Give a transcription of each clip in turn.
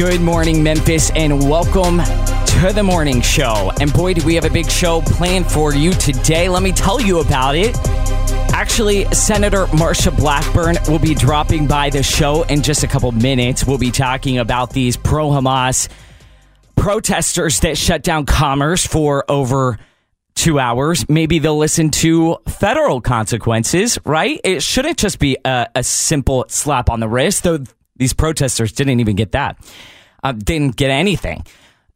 Good morning, Memphis, and welcome to the morning show. And boy, do we have a big show planned for you today. Let me tell you about it. Actually, Senator Marsha Blackburn will be dropping by the show in just a couple minutes. We'll be talking about these pro Hamas protesters that shut down commerce for over two hours. Maybe they'll listen to federal consequences, right? It shouldn't just be a, a simple slap on the wrist, though these protesters didn't even get that, uh, didn't get anything.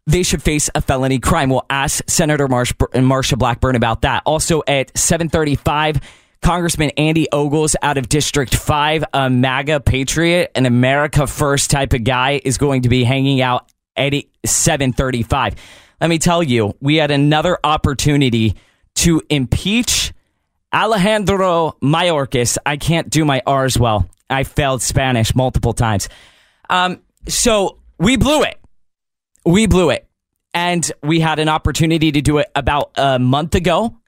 They should face a felony crime. We'll ask Senator Marsh Marsha Blackburn about that. Also at 735, Congressman Andy Ogles out of District 5, a MAGA patriot, an America First type of guy, is going to be hanging out at 735. Let me tell you, we had another opportunity to impeach Alejandro Mayorkas. I can't do my R's well. I failed Spanish multiple times. Um, so we blew it. We blew it. And we had an opportunity to do it about a month ago.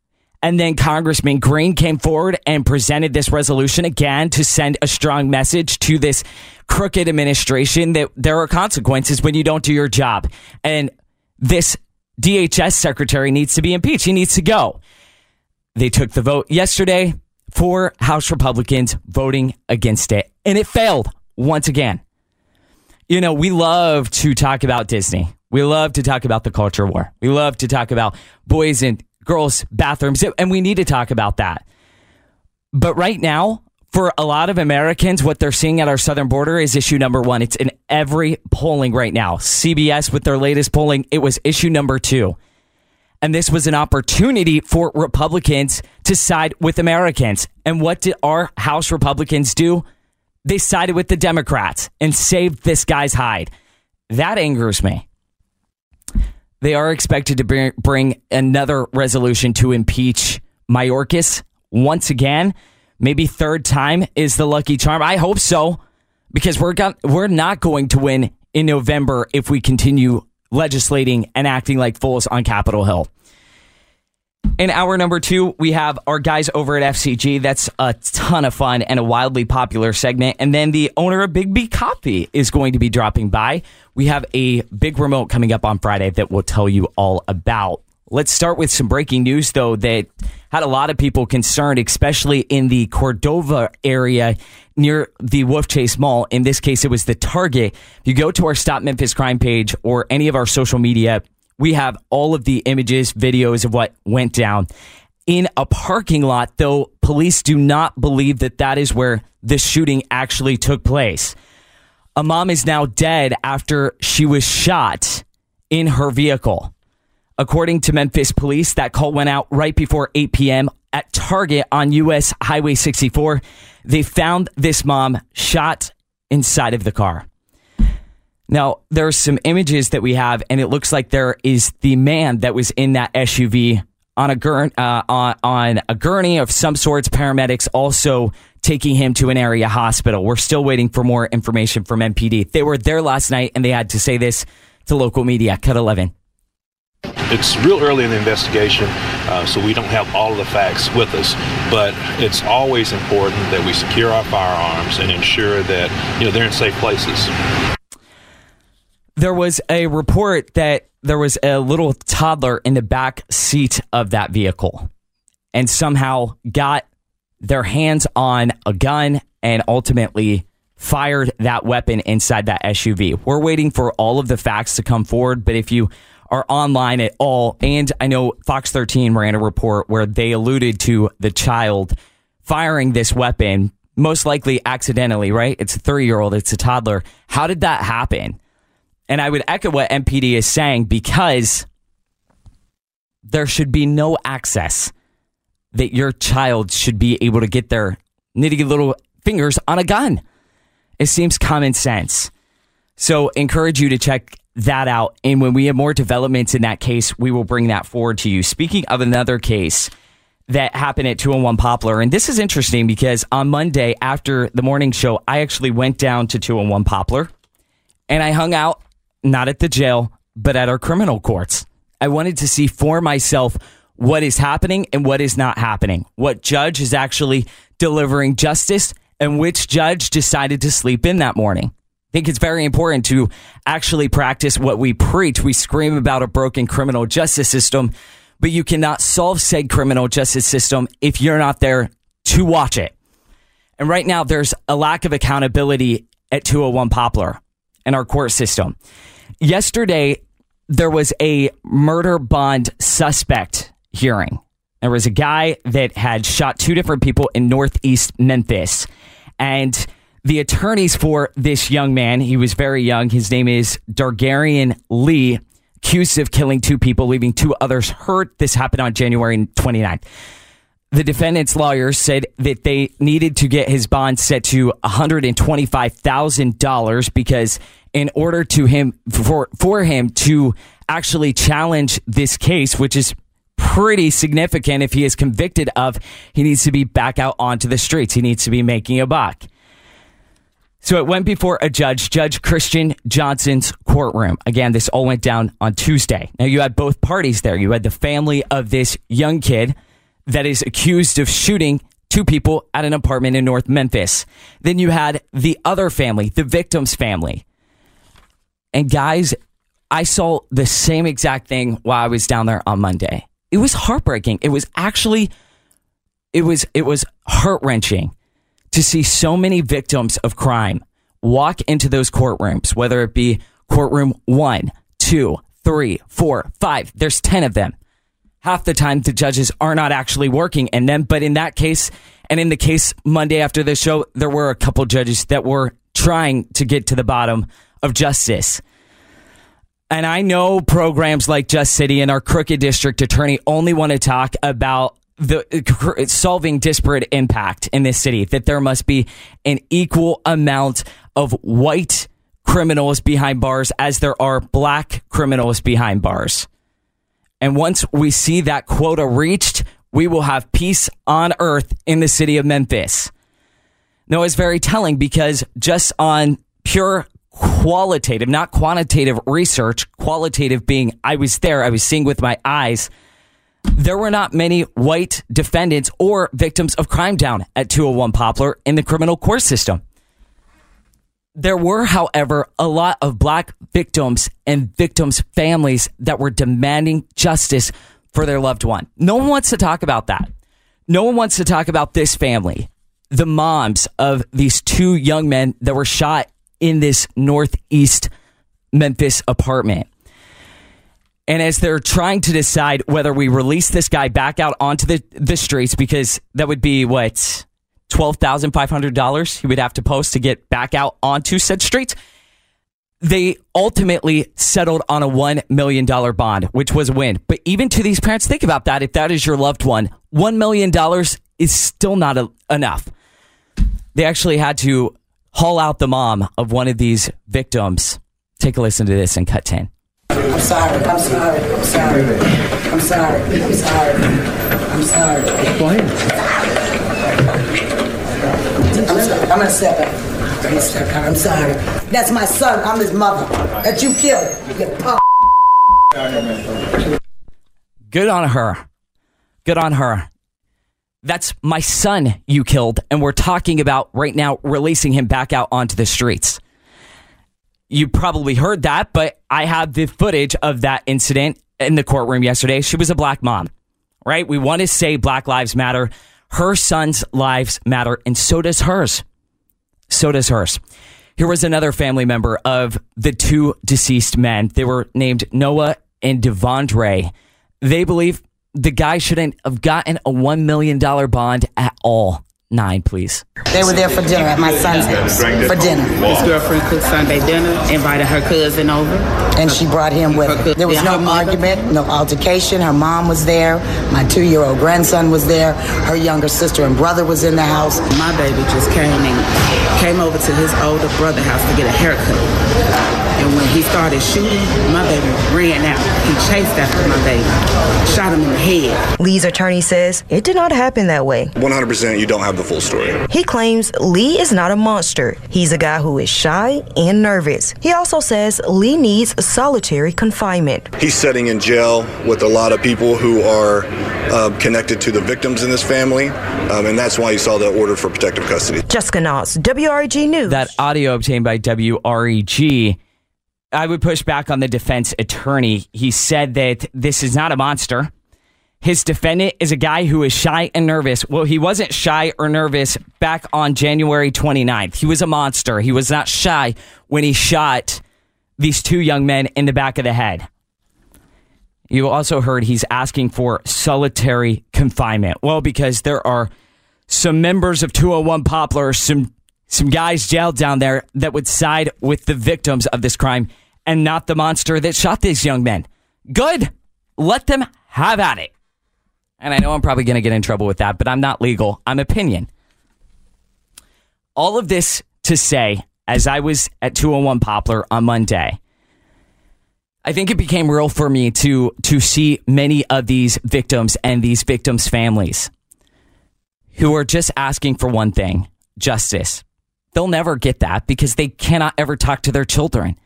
And then Congressman Green came forward and presented this resolution again to send a strong message to this crooked administration that there are consequences when you don't do your job. And this DHS secretary needs to be impeached. He needs to go. They took the vote yesterday for House Republicans voting against it, and it failed once again. You know, we love to talk about Disney. We love to talk about the culture war. We love to talk about boys and girls' bathrooms, and we need to talk about that. But right now, for a lot of Americans, what they're seeing at our southern border is issue number one. It's in every polling right now. CBS, with their latest polling, it was issue number two. And this was an opportunity for Republicans to side with Americans. And what did our House Republicans do? They sided with the Democrats and saved this guy's hide. That angers me. They are expected to bring another resolution to impeach Mayorkas once again. Maybe third time is the lucky charm. I hope so, because we're we're not going to win in November if we continue legislating and acting like fools on Capitol Hill. In hour number two, we have our guys over at FCG. That's a ton of fun and a wildly popular segment. And then the owner of Big B Coffee is going to be dropping by. We have a big remote coming up on Friday that we'll tell you all about. Let's start with some breaking news, though, that had a lot of people concerned, especially in the Cordova area near the Wolf Chase Mall. In this case, it was the Target. If you go to our Stop Memphis Crime page or any of our social media, we have all of the images, videos of what went down in a parking lot, though police do not believe that that is where the shooting actually took place. A mom is now dead after she was shot in her vehicle. According to Memphis police, that call went out right before 8 p.m. at Target on US Highway 64. They found this mom shot inside of the car. Now, there are some images that we have, and it looks like there is the man that was in that SUV on a gurney, uh, on, on a gurney of some sorts. Paramedics also taking him to an area hospital. We're still waiting for more information from MPD. They were there last night, and they had to say this to local media. Cut 11. It's real early in the investigation, uh, so we don't have all of the facts with us. But it's always important that we secure our firearms and ensure that you know they're in safe places. There was a report that there was a little toddler in the back seat of that vehicle, and somehow got their hands on a gun and ultimately fired that weapon inside that SUV. We're waiting for all of the facts to come forward, but if you are online at all. And I know Fox 13 ran a report where they alluded to the child firing this weapon, most likely accidentally, right? It's a three year old, it's a toddler. How did that happen? And I would echo what MPD is saying because there should be no access that your child should be able to get their nitty little fingers on a gun. It seems common sense. So encourage you to check that out. And when we have more developments in that case, we will bring that forward to you. Speaking of another case that happened at 201 Poplar, and this is interesting because on Monday after the morning show, I actually went down to 201 Poplar and I hung out, not at the jail, but at our criminal courts. I wanted to see for myself what is happening and what is not happening, what judge is actually delivering justice, and which judge decided to sleep in that morning. I think it's very important to actually practice what we preach. We scream about a broken criminal justice system, but you cannot solve said criminal justice system if you're not there to watch it. And right now, there's a lack of accountability at 201 Poplar in our court system. Yesterday, there was a murder bond suspect hearing. There was a guy that had shot two different people in Northeast Memphis. And the attorneys for this young man, he was very young. His name is Dargarian Lee, accused of killing two people, leaving two others hurt. This happened on January 29th. The defendant's lawyer said that they needed to get his bond set to $125,000 because in order to him for for him to actually challenge this case, which is pretty significant if he is convicted of, he needs to be back out onto the streets. He needs to be making a buck. So it went before a judge, Judge Christian Johnson's courtroom. Again, this all went down on Tuesday. Now you had both parties there. You had the family of this young kid that is accused of shooting two people at an apartment in North Memphis. Then you had the other family, the victim's family. And guys, I saw the same exact thing while I was down there on Monday. It was heartbreaking. It was actually it was it was heart-wrenching to see so many victims of crime walk into those courtrooms, whether it be courtroom one, two, three, four, five. There's 10 of them. Half the time the judges are not actually working And then, But in that case, and in the case Monday after the show, there were a couple judges that were trying to get to the bottom of justice. And I know programs like Just City and our crooked district attorney only want to talk about the solving disparate impact in this city that there must be an equal amount of white criminals behind bars as there are black criminals behind bars. And once we see that quota reached, we will have peace on earth in the city of Memphis. No, it's very telling because just on pure qualitative, not quantitative research, qualitative being I was there, I was seeing with my eyes. There were not many white defendants or victims of crime down at 201 Poplar in the criminal court system. There were, however, a lot of black victims and victims' families that were demanding justice for their loved one. No one wants to talk about that. No one wants to talk about this family, the moms of these two young men that were shot in this northeast Memphis apartment. And as they're trying to decide whether we release this guy back out onto the, the streets, because that would be what, $12,500 he would have to post to get back out onto said streets. They ultimately settled on a $1 million bond, which was a win. But even to these parents, think about that. If that is your loved one, $1 million is still not a, enough. They actually had to haul out the mom of one of these victims. Take a listen to this and cut 10. I'm sorry. I'm sorry. I'm sorry. I'm sorry. I'm sorry. I'm sorry. Explain. I'm. I'm gonna step back. I'm gonna step back. I'm sorry. That's my son. I'm his mother. That you killed. You punk. Good on her. Good on her. That's my son you killed, and we're talking about right now releasing him back out onto the streets. You probably heard that, but I have the footage of that incident in the courtroom yesterday. She was a black mom, right? We want to say Black Lives Matter. Her son's lives matter, and so does hers. So does hers. Here was another family member of the two deceased men. They were named Noah and Devondre. They believe the guy shouldn't have gotten a $1 million bond at all. Nine, please. They were there for dinner at my son's house. For dinner. His girlfriend cooked Sunday dinner, invited her cousin over. And she brought him with her. There was no argument, no altercation. Her mom was there. My two year old grandson was there. Her younger sister and brother was in the house. My baby just came and came over to his older brother house to get a haircut. And And when he started shooting, my baby ran out. He chased after my baby, shot him in the head. Lee's attorney says it did not happen that way. 100% you don't have the full story. He claims Lee is not a monster. He's a guy who is shy and nervous. He also says Lee needs solitary confinement. He's sitting in jail with a lot of people who are uh, connected to the victims in this family, um, and that's why you saw the order for protective custody. Jessica Knotts, WREG News. That audio obtained by WREG. I would push back on the defense attorney. He said that this is not a monster. His defendant is a guy who is shy and nervous. Well, he wasn't shy or nervous back on January 29th. He was a monster. He was not shy when he shot these two young men in the back of the head. You also heard he's asking for solitary confinement. Well, because there are some members of 201 Poplar, some some guys jailed down there that would side with the victims of this crime and not the monster that shot these young men. Good. Let them have at it. And I know I'm probably going to get in trouble with that, but I'm not legal. I'm opinion. All of this to say, as I was at 201 Poplar on Monday, I think it became real for me to to see many of these victims and these victims' families who are just asking for one thing, justice. They'll never get that because they cannot ever talk to their children.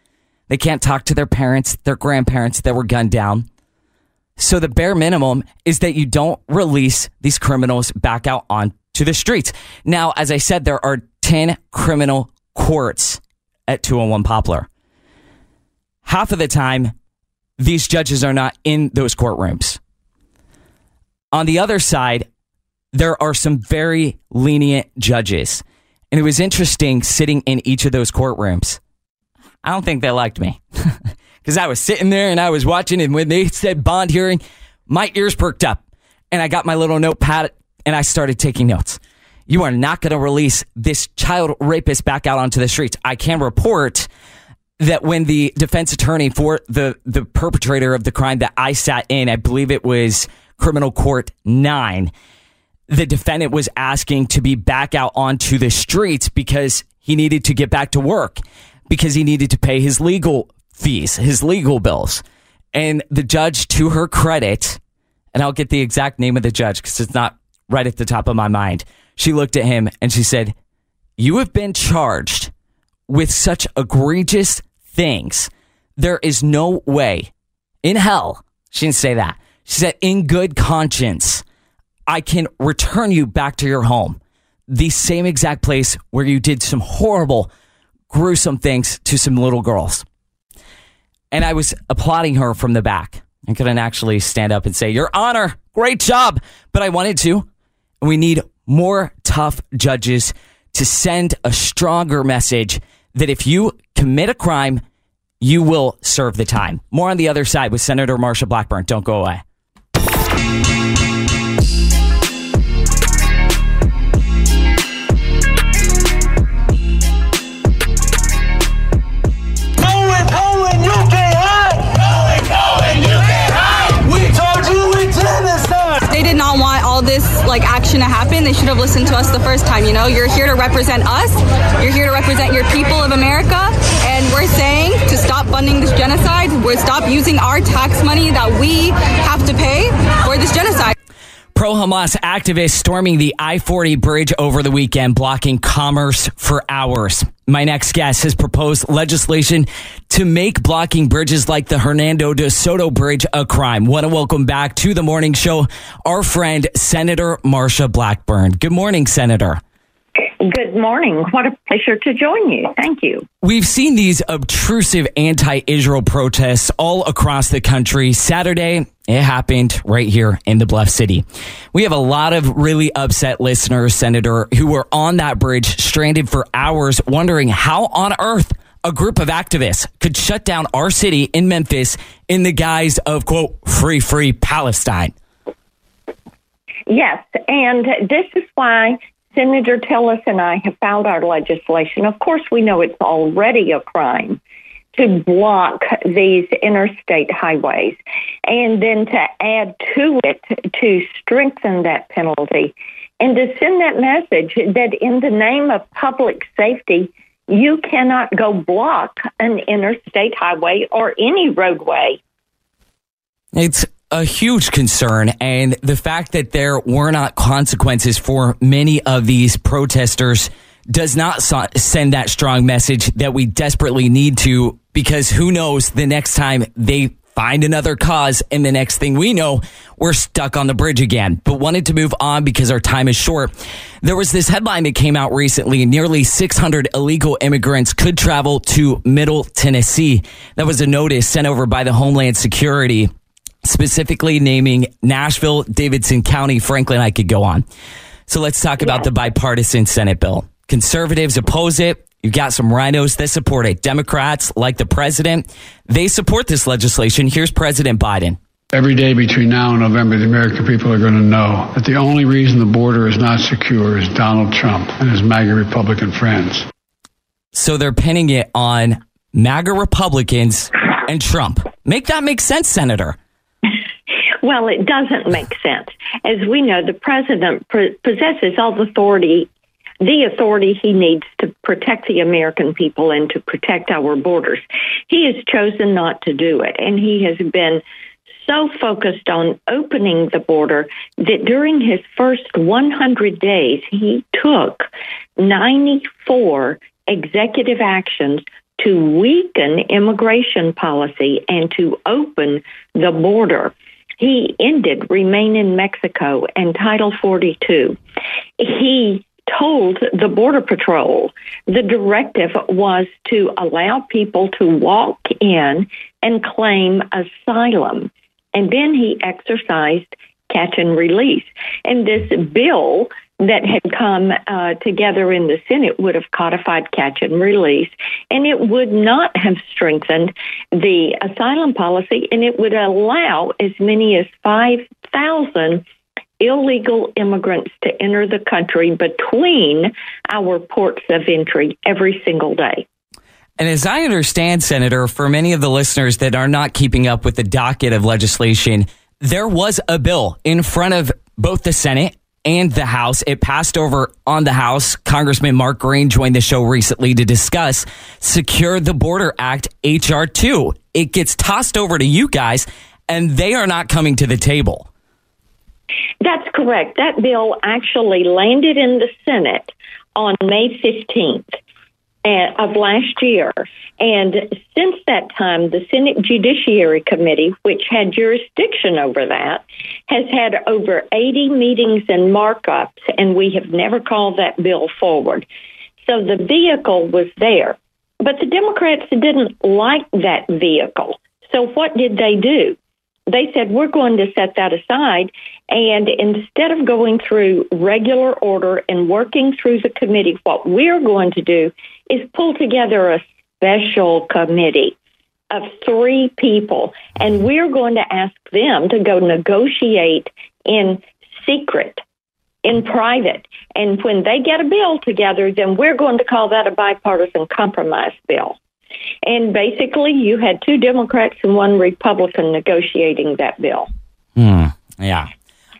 They can't talk to their parents, their grandparents that were gunned down. So the bare minimum is that you don't release these criminals back out onto the streets. Now, as I said, there are 10 criminal courts at 201 Poplar. Half of the time, these judges are not in those courtrooms. On the other side, there are some very lenient judges. And it was interesting sitting in each of those courtrooms. I don't think they liked me because I was sitting there and I was watching, and when they said bond hearing, my ears perked up and I got my little notepad and I started taking notes. You are not going to release this child rapist back out onto the streets. I can report that when the defense attorney for the, the perpetrator of the crime that I sat in, I believe it was criminal court nine, the defendant was asking to be back out onto the streets because he needed to get back to work because he needed to pay his legal fees, his legal bills. And the judge, to her credit, and I'll get the exact name of the judge because it's not right at the top of my mind. She looked at him and she said, You have been charged with such egregious things. There is no way in hell. She didn't say that. She said, In good conscience, I can return you back to your home. The same exact place where you did some horrible, gruesome things to some little girls. And I was applauding her from the back. I couldn't actually stand up and say, Your Honor, great job. But I wanted to. We need more tough judges to send a stronger message that if you commit a crime, you will serve the time. More on the other side with Senator Marsha Blackburn. Don't go away. This like action to happen. They should have listened to us the first time. You know, you're here to represent us. You're here to represent your people of America, and we're saying to stop funding this genocide. We're stop using our tax money that we have to pay for this genocide. Pro Hamas activists storming the I 40 bridge over the weekend, blocking commerce for hours. My next guest has proposed legislation to make blocking bridges like the Hernando de Soto Bridge a crime. Want to welcome back to the morning show our friend, Senator Marsha Blackburn. Good morning, Senator. Good morning. What a pleasure to join you. Thank you. We've seen these obtrusive anti Israel protests all across the country. Saturday, it happened right here in the Bluff City. We have a lot of really upset listeners, Senator, who were on that bridge stranded for hours, wondering how on earth a group of activists could shut down our city in Memphis in the guise of, quote, free, free Palestine. Yes, and this is why Senator Tillis and I have filed our legislation. Of course, we know it's already a crime to block these interstate highways, and then to add to it to strengthen that penalty and to send that message that in the name of public safety, You cannot go block an interstate highway or any roadway. It's a huge concern, and the fact that there were not consequences for many of these protesters does not so- send that strong message that we desperately need to because who knows the next time they find another cause and the next thing we know we're stuck on the bridge again. But wanted to move on because our time is short. There was this headline that came out recently. Nearly 600 illegal immigrants could travel to middle tennessee. That was a notice sent over by the homeland security specifically naming nashville davidson county franklin i could go on so let's talk about the bipartisan senate bill conservatives oppose it You've got some RINOs that support it. Democrats, like the president, they support this legislation. Here's President Biden. Every day between now and November, the American people are going to know that the only reason the border is not secure is Donald Trump and his MAGA Republican friends. So they're pinning it on MAGA Republicans and Trump. Make that make sense, Senator. Well, it doesn't make sense. As we know, the president possesses all the authority the authority he needs to protect the American people and to protect our borders. He has chosen not to do it, and he has been so focused on opening the border that during his first 100 days, he took 94 executive actions to weaken immigration policy and to open the border. He ended Remain in Mexico and Title 42. He told the Border Patrol the directive was to allow people to walk in and claim asylum. And then he exercised catch and release. And this bill that had come uh, together in the Senate would have codified catch and release, and it would not have strengthened the asylum policy, and it would allow as many as 5,000 illegal immigrants to enter the country between our ports of entry every single day. And as I understand, Senator, for many of the listeners that are not keeping up with the docket of legislation, there was a bill in front of both the Senate and the House. It passed over on the House. Congressman Mark Green joined the show recently to discuss Secure the Border Act HR 2. It gets tossed over to you guys, and they are not coming to the table. That's correct. That bill actually landed in the Senate on May 15th uh, of last year. And since that time, the Senate Judiciary Committee, which had jurisdiction over that, has had over 80 meetings and markups, and we have never called that bill forward. So the vehicle was there. But the Democrats didn't like that vehicle. So what did they do? they said, we're going to set that aside. And instead of going through regular order and working through the committee, what we're going to do is pull together a special committee of three people. And we're going to ask them to go negotiate in secret, in private. And when they get a bill together, then we're going to call that a bipartisan compromise bill. And basically, you had two Democrats and one Republican negotiating that bill. Hmm. Yeah.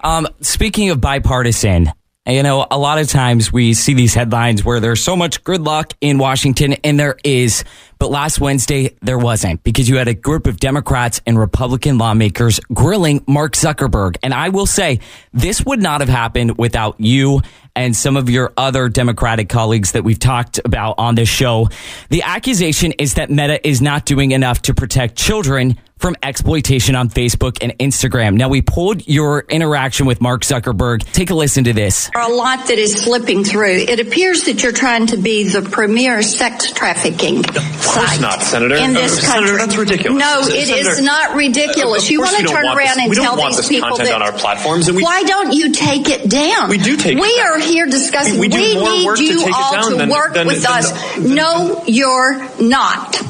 Um, speaking of bipartisan, you know, a lot of times we see these headlines where there's so much gridlock in Washington, and there is. But last Wednesday, there wasn't because you had a group of Democrats and Republican lawmakers grilling Mark Zuckerberg. And I will say, this would not have happened without you and some of your other Democratic colleagues that we've talked about on this show. The accusation is that Meta is not doing enough to protect children from exploitation on Facebook and Instagram. Now, we pulled your interaction with Mark Zuckerberg. Take a listen to this. A lot that is slipping through. It appears that you're trying to be the premier sex trafficking of course site not, Senator. in this uh, country. Senator, that's ridiculous. No, Senator, it is not ridiculous. Uh, you want to turn around this, and tell these people content that on our platforms, and we, why don't you take it down? We do take we it down. are here discussing. We, we, we need you all to than, work than, with than, us. no, you're not.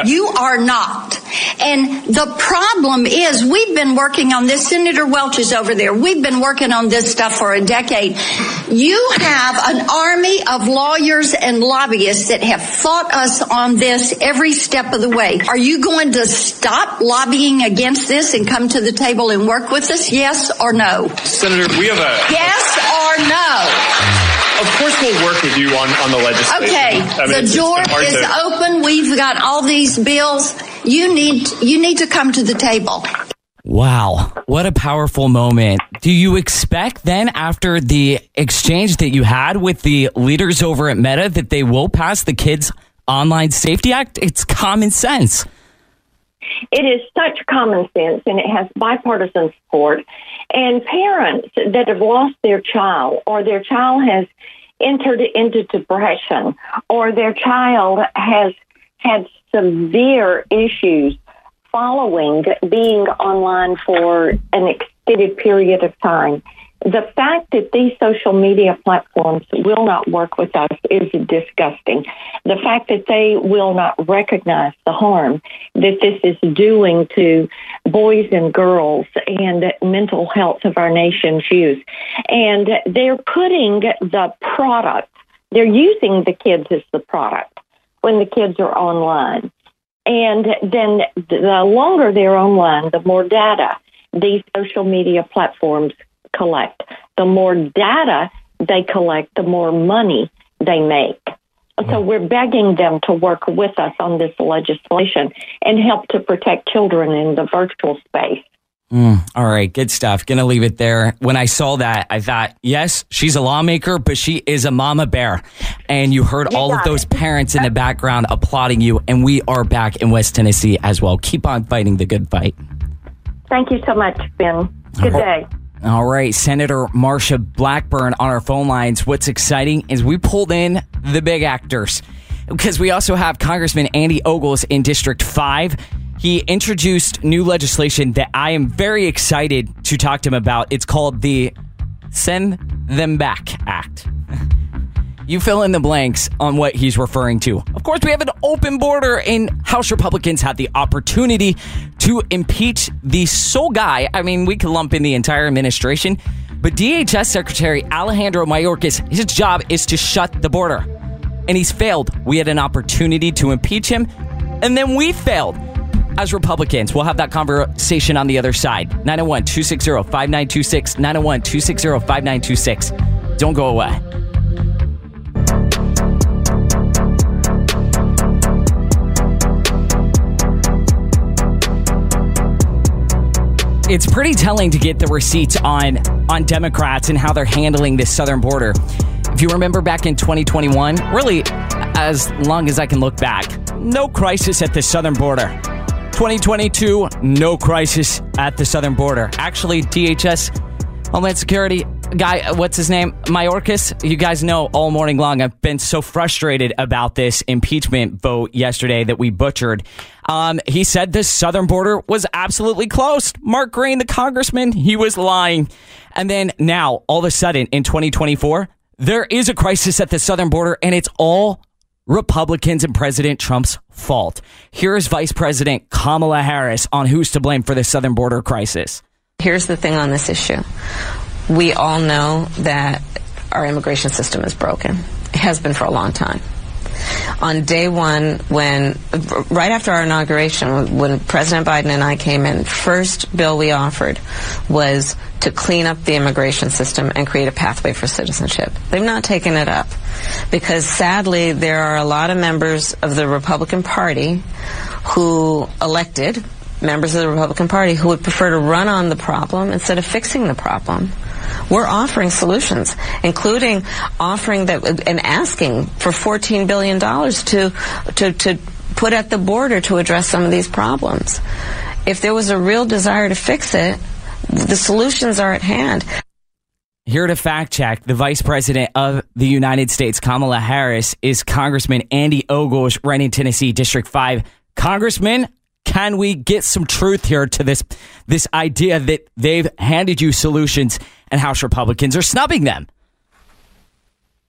You are not. And the problem is we've been working on this. Senator Welch is over there. We've been working on this stuff for a decade. You have an army of lawyers and lobbyists that have fought us on this every step of the way. Are you going to stop lobbying against this and come to the table and work with us? Yes or no? Senator, we have a yes or no. Of course, we'll work with you on, on the legislation. Okay, I mean, the it's- it's door is to- open. We've got all these bills. You need you need to come to the table. Wow, what a powerful moment. Do you expect then, after the exchange that you had with the leaders over at Meta, that they will pass the Kids Online Safety Act? It's common sense. It is such common sense and it has bipartisan support. And parents that have lost their child or their child has entered into depression or their child has had severe issues following being online for an extended period of time. The fact that these social media platforms will not work with us is disgusting. The fact that they will not recognize the harm that this is doing to boys and girls and mental health of our nation's youth. And they're putting the product, they're using the kids as the product when the kids are online. And then the longer they're online, the more data these social media platforms collect. The more data they collect, the more money they make. So we're begging them to work with us on this legislation and help to protect children in the virtual space. Mm, all right, good stuff. Gonna leave it there. When I saw that, I thought, yes, she's a lawmaker, but she is a mama bear. And you heard You all of those it. parents in the background applauding you. And we are back in West Tennessee as well. Keep on fighting the good fight. Thank you so much, Ben. Good day. All right, Senator Marsha Blackburn on our phone lines. What's exciting is we pulled in the big actors because we also have Congressman Andy Ogles in District 5. He introduced new legislation that I am very excited to talk to him about. It's called the Send Them Back Act. You fill in the blanks on what he's referring to. Of course, we have an open border, and House Republicans had the opportunity to impeach the sole guy. I mean, we could lump in the entire administration, but DHS Secretary Alejandro Mayorkas, his job is to shut the border. And he's failed. We had an opportunity to impeach him, and then we failed as Republicans. We'll have that conversation on the other side. 901 260 5926. 901 260 5926. Don't go away. It's pretty telling to get the receipts on on Democrats and how they're handling this southern border. If you remember back in 2021, really as long as I can look back, no crisis at the southern border. 2022, no crisis at the southern border. Actually, DHS Homeland Security guy, what's his name? Mayorkas. You guys know all morning long I've been so frustrated about this impeachment vote yesterday that we butchered. Um, he said the southern border was absolutely closed. Mark Green, the congressman, he was lying. And then now, all of a sudden, in 2024, there is a crisis at the southern border, and it's all Republicans and President Trump's fault. Here is Vice President Kamala Harris on who's to blame for the southern border crisis. Here's the thing on this issue. We all know that our immigration system is broken. It has been for a long time. On day one, when right after our inauguration, when President Biden and I came in, first bill we offered was to clean up the immigration system and create a pathway for citizenship. They've not taken it up because sadly there are a lot of members of the Republican Party who elected members of the Republican Party who would prefer to run on the problem instead of fixing the problem. We're offering solutions, including offering that and asking for $14 billion to, to, to put at the border to address some of these problems. If there was a real desire to fix it, the solutions are at hand. Here to fact check, the Vice President of the United States, Kamala Harris, is Congressman Andy Ogles, running Tennessee District 5. Congressman, can we get some truth here to this this idea that they've handed you solutions and House Republicans are snubbing them?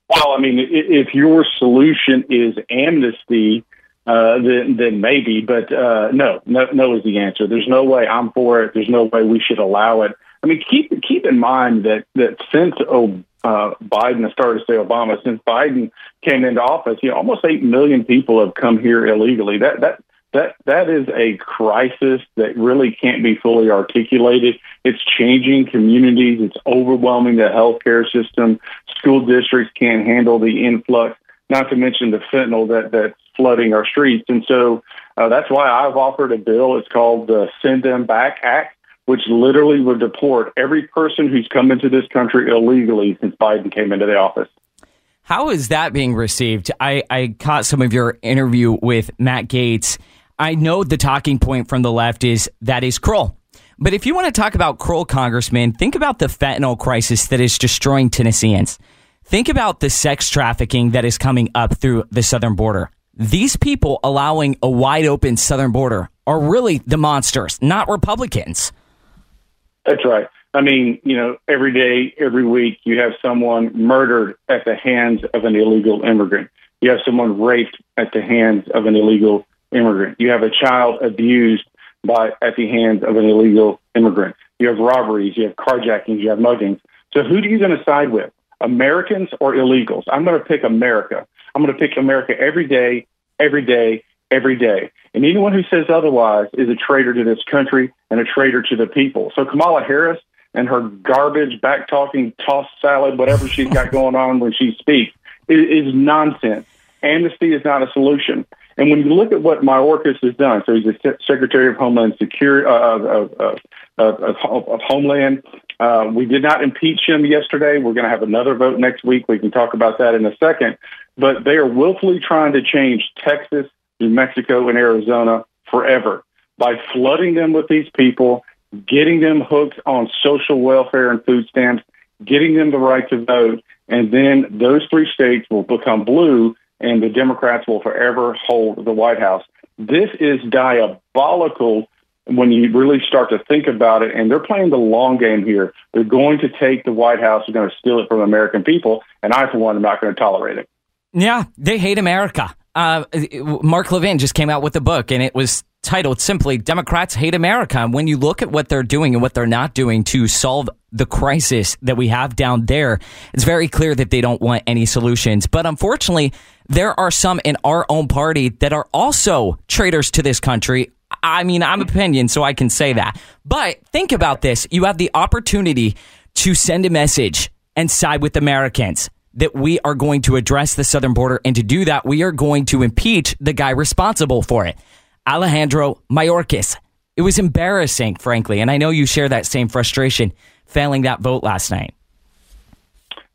Well, I mean, if your solution is amnesty, uh, then then maybe, but uh, no, no, no is the answer. There's no way I'm for it. There's no way we should allow it. I mean, keep keep in mind that that since oh, uh, Biden, I started to say Obama, since Biden came into office, you know, almost eight million people have come here illegally. That that that that is a crisis that really can't be fully articulated. It's changing communities. It's overwhelming the healthcare system. School districts can't handle the influx. Not to mention the fentanyl that that's flooding our streets. And so uh, that's why I've offered a bill. It's called the Send Them Back Act, which literally would deport every person who's come into this country illegally since Biden came into the office. How is that being received? I, I caught some of your interview with Matt Gaetz. I know the talking point from the left is that is cruel. But if you want to talk about cruel, Congressman, think about the fentanyl crisis that is destroying Tennesseans. Think about the sex trafficking that is coming up through the southern border. These people allowing a wide open southern border are really the monsters, not Republicans. That's right. I mean, you know, every day, every week, you have someone murdered at the hands of an illegal immigrant. You have someone raped at the hands of an illegal immigrant. You have a child abused by at the hands of an illegal immigrant. You have robberies. You have carjackings. You have muggings. So who are you going to side with? Americans or illegals? I'm going to pick America. I'm going to pick America every day, every day, every day. And anyone who says otherwise is a traitor to this country and a traitor to the people. So Kamala Harris and her garbage, back talking, toss salad, whatever she's got going on when she speaks, is, is nonsense. Amnesty is not a solution. And when you look at what Mayorkas has done, so he's the Secretary of Homeland Security uh, of, of, of, of, Homeland. Uh, we did not impeach him yesterday. We're going to have another vote next week. We can talk about that in a second. But they are willfully trying to change Texas, New Mexico, and Arizona forever by flooding them with these people getting them hooked on social welfare and food stamps, getting them the right to vote, and then those three states will become blue and the Democrats will forever hold the White House. This is diabolical when you really start to think about it, and they're playing the long game here. They're going to take the White House, they're going to steal it from American people, and I, for one, am not going to tolerate it. Yeah, they hate America. Uh, Mark Levin just came out with a book, and it was titled simply Democrats Hate America. And when you look at what they're doing and what they're not doing to solve the crisis that we have down there, it's very clear that they don't want any solutions. But unfortunately, there are some in our own party that are also traitors to this country. I mean, I'm opinion, so I can say that. But think about this. You have the opportunity to send a message and side with Americans that we are going to address the southern border. And to do that, we are going to impeach the guy responsible for it. Alejandro Mayorkas. It was embarrassing, frankly, and I know you share that same frustration failing that vote last night.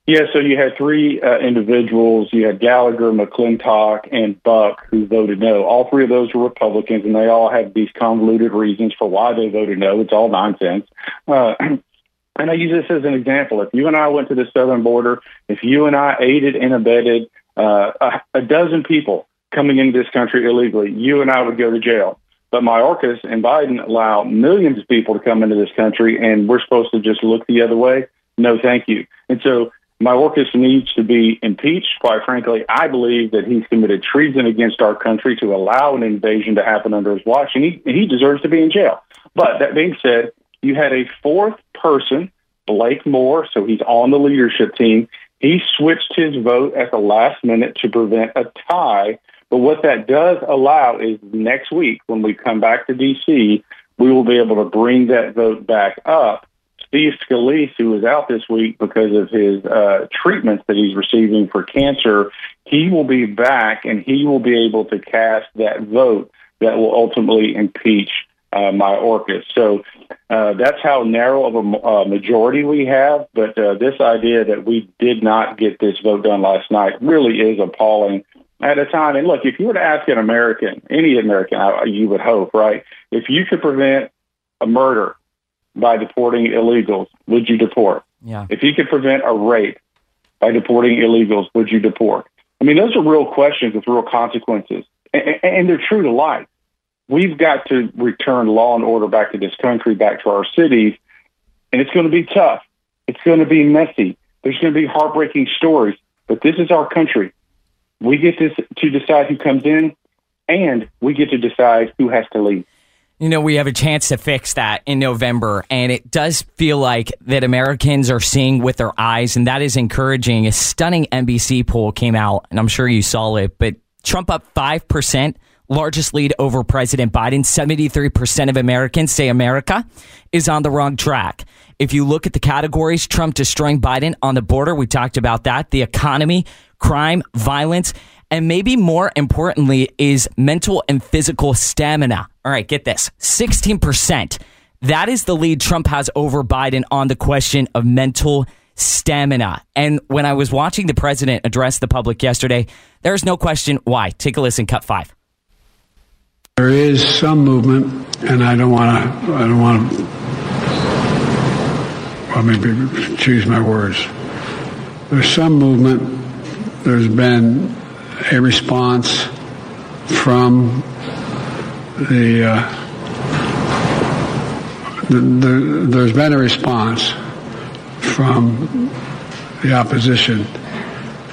Yeah, so you had three uh, individuals. You had Gallagher, McClintock, and Buck who voted no. All three of those were Republicans, and they all had these convoluted reasons for why they voted no. It's all nonsense. Uh, and I use this as an example. If you and I went to the southern border, if you and I aided and abetted uh, a, a dozen people coming into this country illegally, you and I would go to jail. But Mayorkas and Biden allow millions of people to come into this country, and we're supposed to just look the other way. No, thank you. And so Mayorkas needs to be impeached. Quite frankly, I believe that he's committed treason against our country to allow an invasion to happen under his watch, and he, he deserves to be in jail. But that being said, you had a fourth person, Blake Moore, so he's on the leadership team. He switched his vote at the last minute to prevent a tie but what that does allow is next week, when we come back to D.C., we will be able to bring that vote back up. Steve Scalise, who was out this week because of his uh, treatments that he's receiving for cancer, he will be back and he will be able to cast that vote that will ultimately impeach uh, Mayorkas. So uh, that's how narrow of a uh, majority we have. But uh, this idea that we did not get this vote done last night really is appalling at a time. And look, if you were to ask an American, any American, you would hope, right? If you could prevent a murder by deporting illegals, would you deport? Yeah. If you could prevent a rape by deporting illegals, would you deport? I mean, those are real questions with real consequences, and, and they're true to life. We've got to return law and order back to this country, back to our cities, and it's going to be tough. It's going to be messy. There's going to be heartbreaking stories, but this is our country. We get to, to decide who comes in, and we get to decide who has to leave. You know, we have a chance to fix that in November, and it does feel like that Americans are seeing with their eyes, and that is encouraging. A stunning NBC poll came out, and I'm sure you saw it, but Trump up 5%, largest lead over President Biden. 73% of Americans say America is on the wrong track. If you look at the categories, Trump destroying Biden on the border, we talked about that, the economy, crime, violence, and maybe more importantly is mental and physical stamina. All right, get this 16%. That is the lead Trump has over Biden on the question of mental stamina. And when I was watching the president address the public yesterday, there's no question why. Take a listen, cut five. There is some movement, and I don't want to. I don't want to. Well, maybe choose my words. There's some movement. There's been a response from the. Uh, the, the there's been a response from the opposition,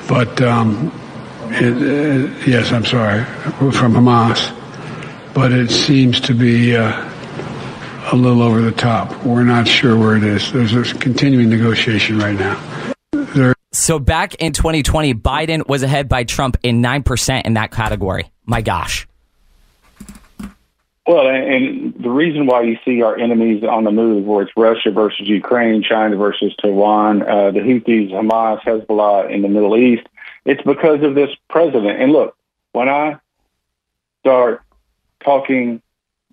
but um, it, it, yes, I'm sorry, from Hamas, but it seems to be uh, a little over the top. We're not sure where it is. There's a continuing negotiation right now. So back in 2020, Biden was ahead by Trump in 9% in that category. My gosh. Well, and the reason why you see our enemies on the move, where it's Russia versus Ukraine, China versus Taiwan, uh, the Houthis, Hamas, Hezbollah in the Middle East, it's because of this president. And look, when I start talking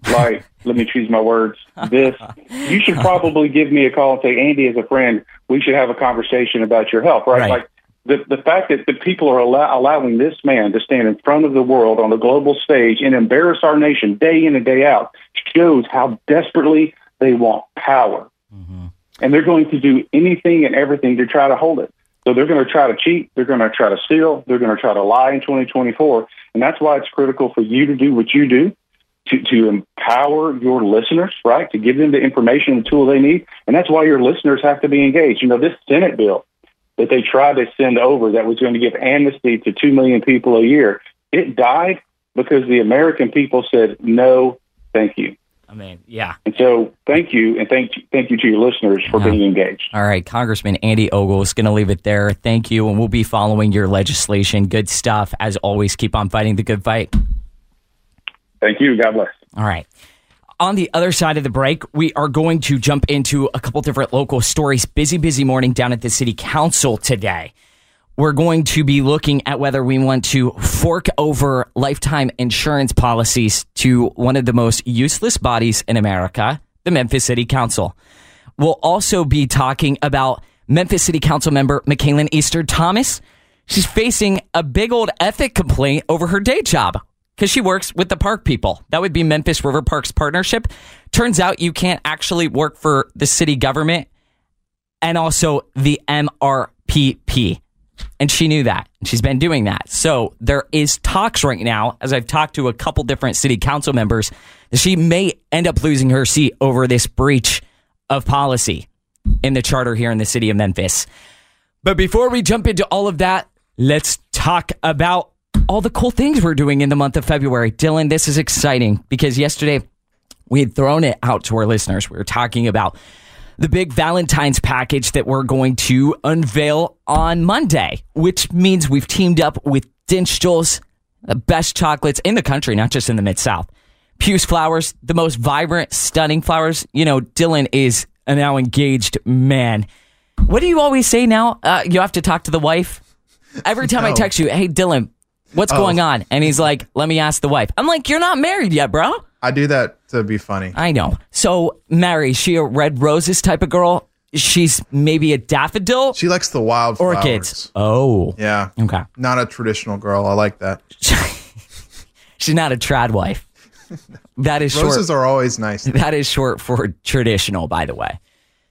like, let me choose my words, this, you should probably give me a call and say, Andy, as a friend, we should have a conversation about your health, right? Right. Like the, the fact that the people are allow, allowing this man to stand in front of the world on the global stage and embarrass our nation day in and day out shows how desperately they want power. Mm-hmm. And they're going to do anything and everything to try to hold it. So they're going to try to cheat. They're going to try to steal. They're going to try to lie in 2024. And that's why it's critical for you to do what you do to, to empower your listeners, right? To give them the information and the tool they need. And that's why your listeners have to be engaged. You know, this Senate bill that they tried to send over that was going to give amnesty to 2 million people a year, it died because the American people said, no, thank you. I mean, yeah. And so thank you. And thank, thank you to your listeners for being engaged. All right, Congressman Andy Ogles is going to leave it there. Thank you, and we'll be following your legislation. Good stuff. As always, keep on fighting the good fight. Thank you. God bless. All right. On the other side of the break, we are going to jump into a couple different local stories. Busy, busy morning down at the city council today. We're going to be looking at whether we want to fork over lifetime insurance policies to one of the most useless bodies in America, the Memphis City Council. We'll also be talking about Memphis City Council member Michalyn Easter Thomas. She's facing a big old ethic complaint over her day job because she works with the park people. That would be Memphis River Parks Partnership. Turns out you can't actually work for the city government and also the MRPP. And she knew that. And she's been doing that. So there is talks right now, as I've talked to a couple different city council members, that she may end up losing her seat over this breach of policy in the charter here in the city of Memphis. But before we jump into all of that, let's talk about all the cool things we're doing in the month of February. Dylan, this is exciting because yesterday we had thrown it out to our listeners. We were talking about the big Valentine's package that we're going to unveil on Monday, which means we've teamed up with Dinstuhl's, the best chocolates in the country, not just in the Mid South. Pugh's flowers, the most vibrant, stunning flowers. You know, Dylan is a now engaged man. What do you always say now? Uh, you have to talk to the wife? Every time I text you, hey, Dylan, what's Oh. going on? And he's like, let me ask the wife. I'm like, you're not married yet, bro. I do that to be funny. I know. So, Mary, she a red roses type of girl? She's maybe a daffodil? She likes the wild Orchids. Oh. Yeah. Okay. Not a traditional girl. I like that. She's not a trad wife. That is Roses short. are always nice. That is short for traditional, by the way.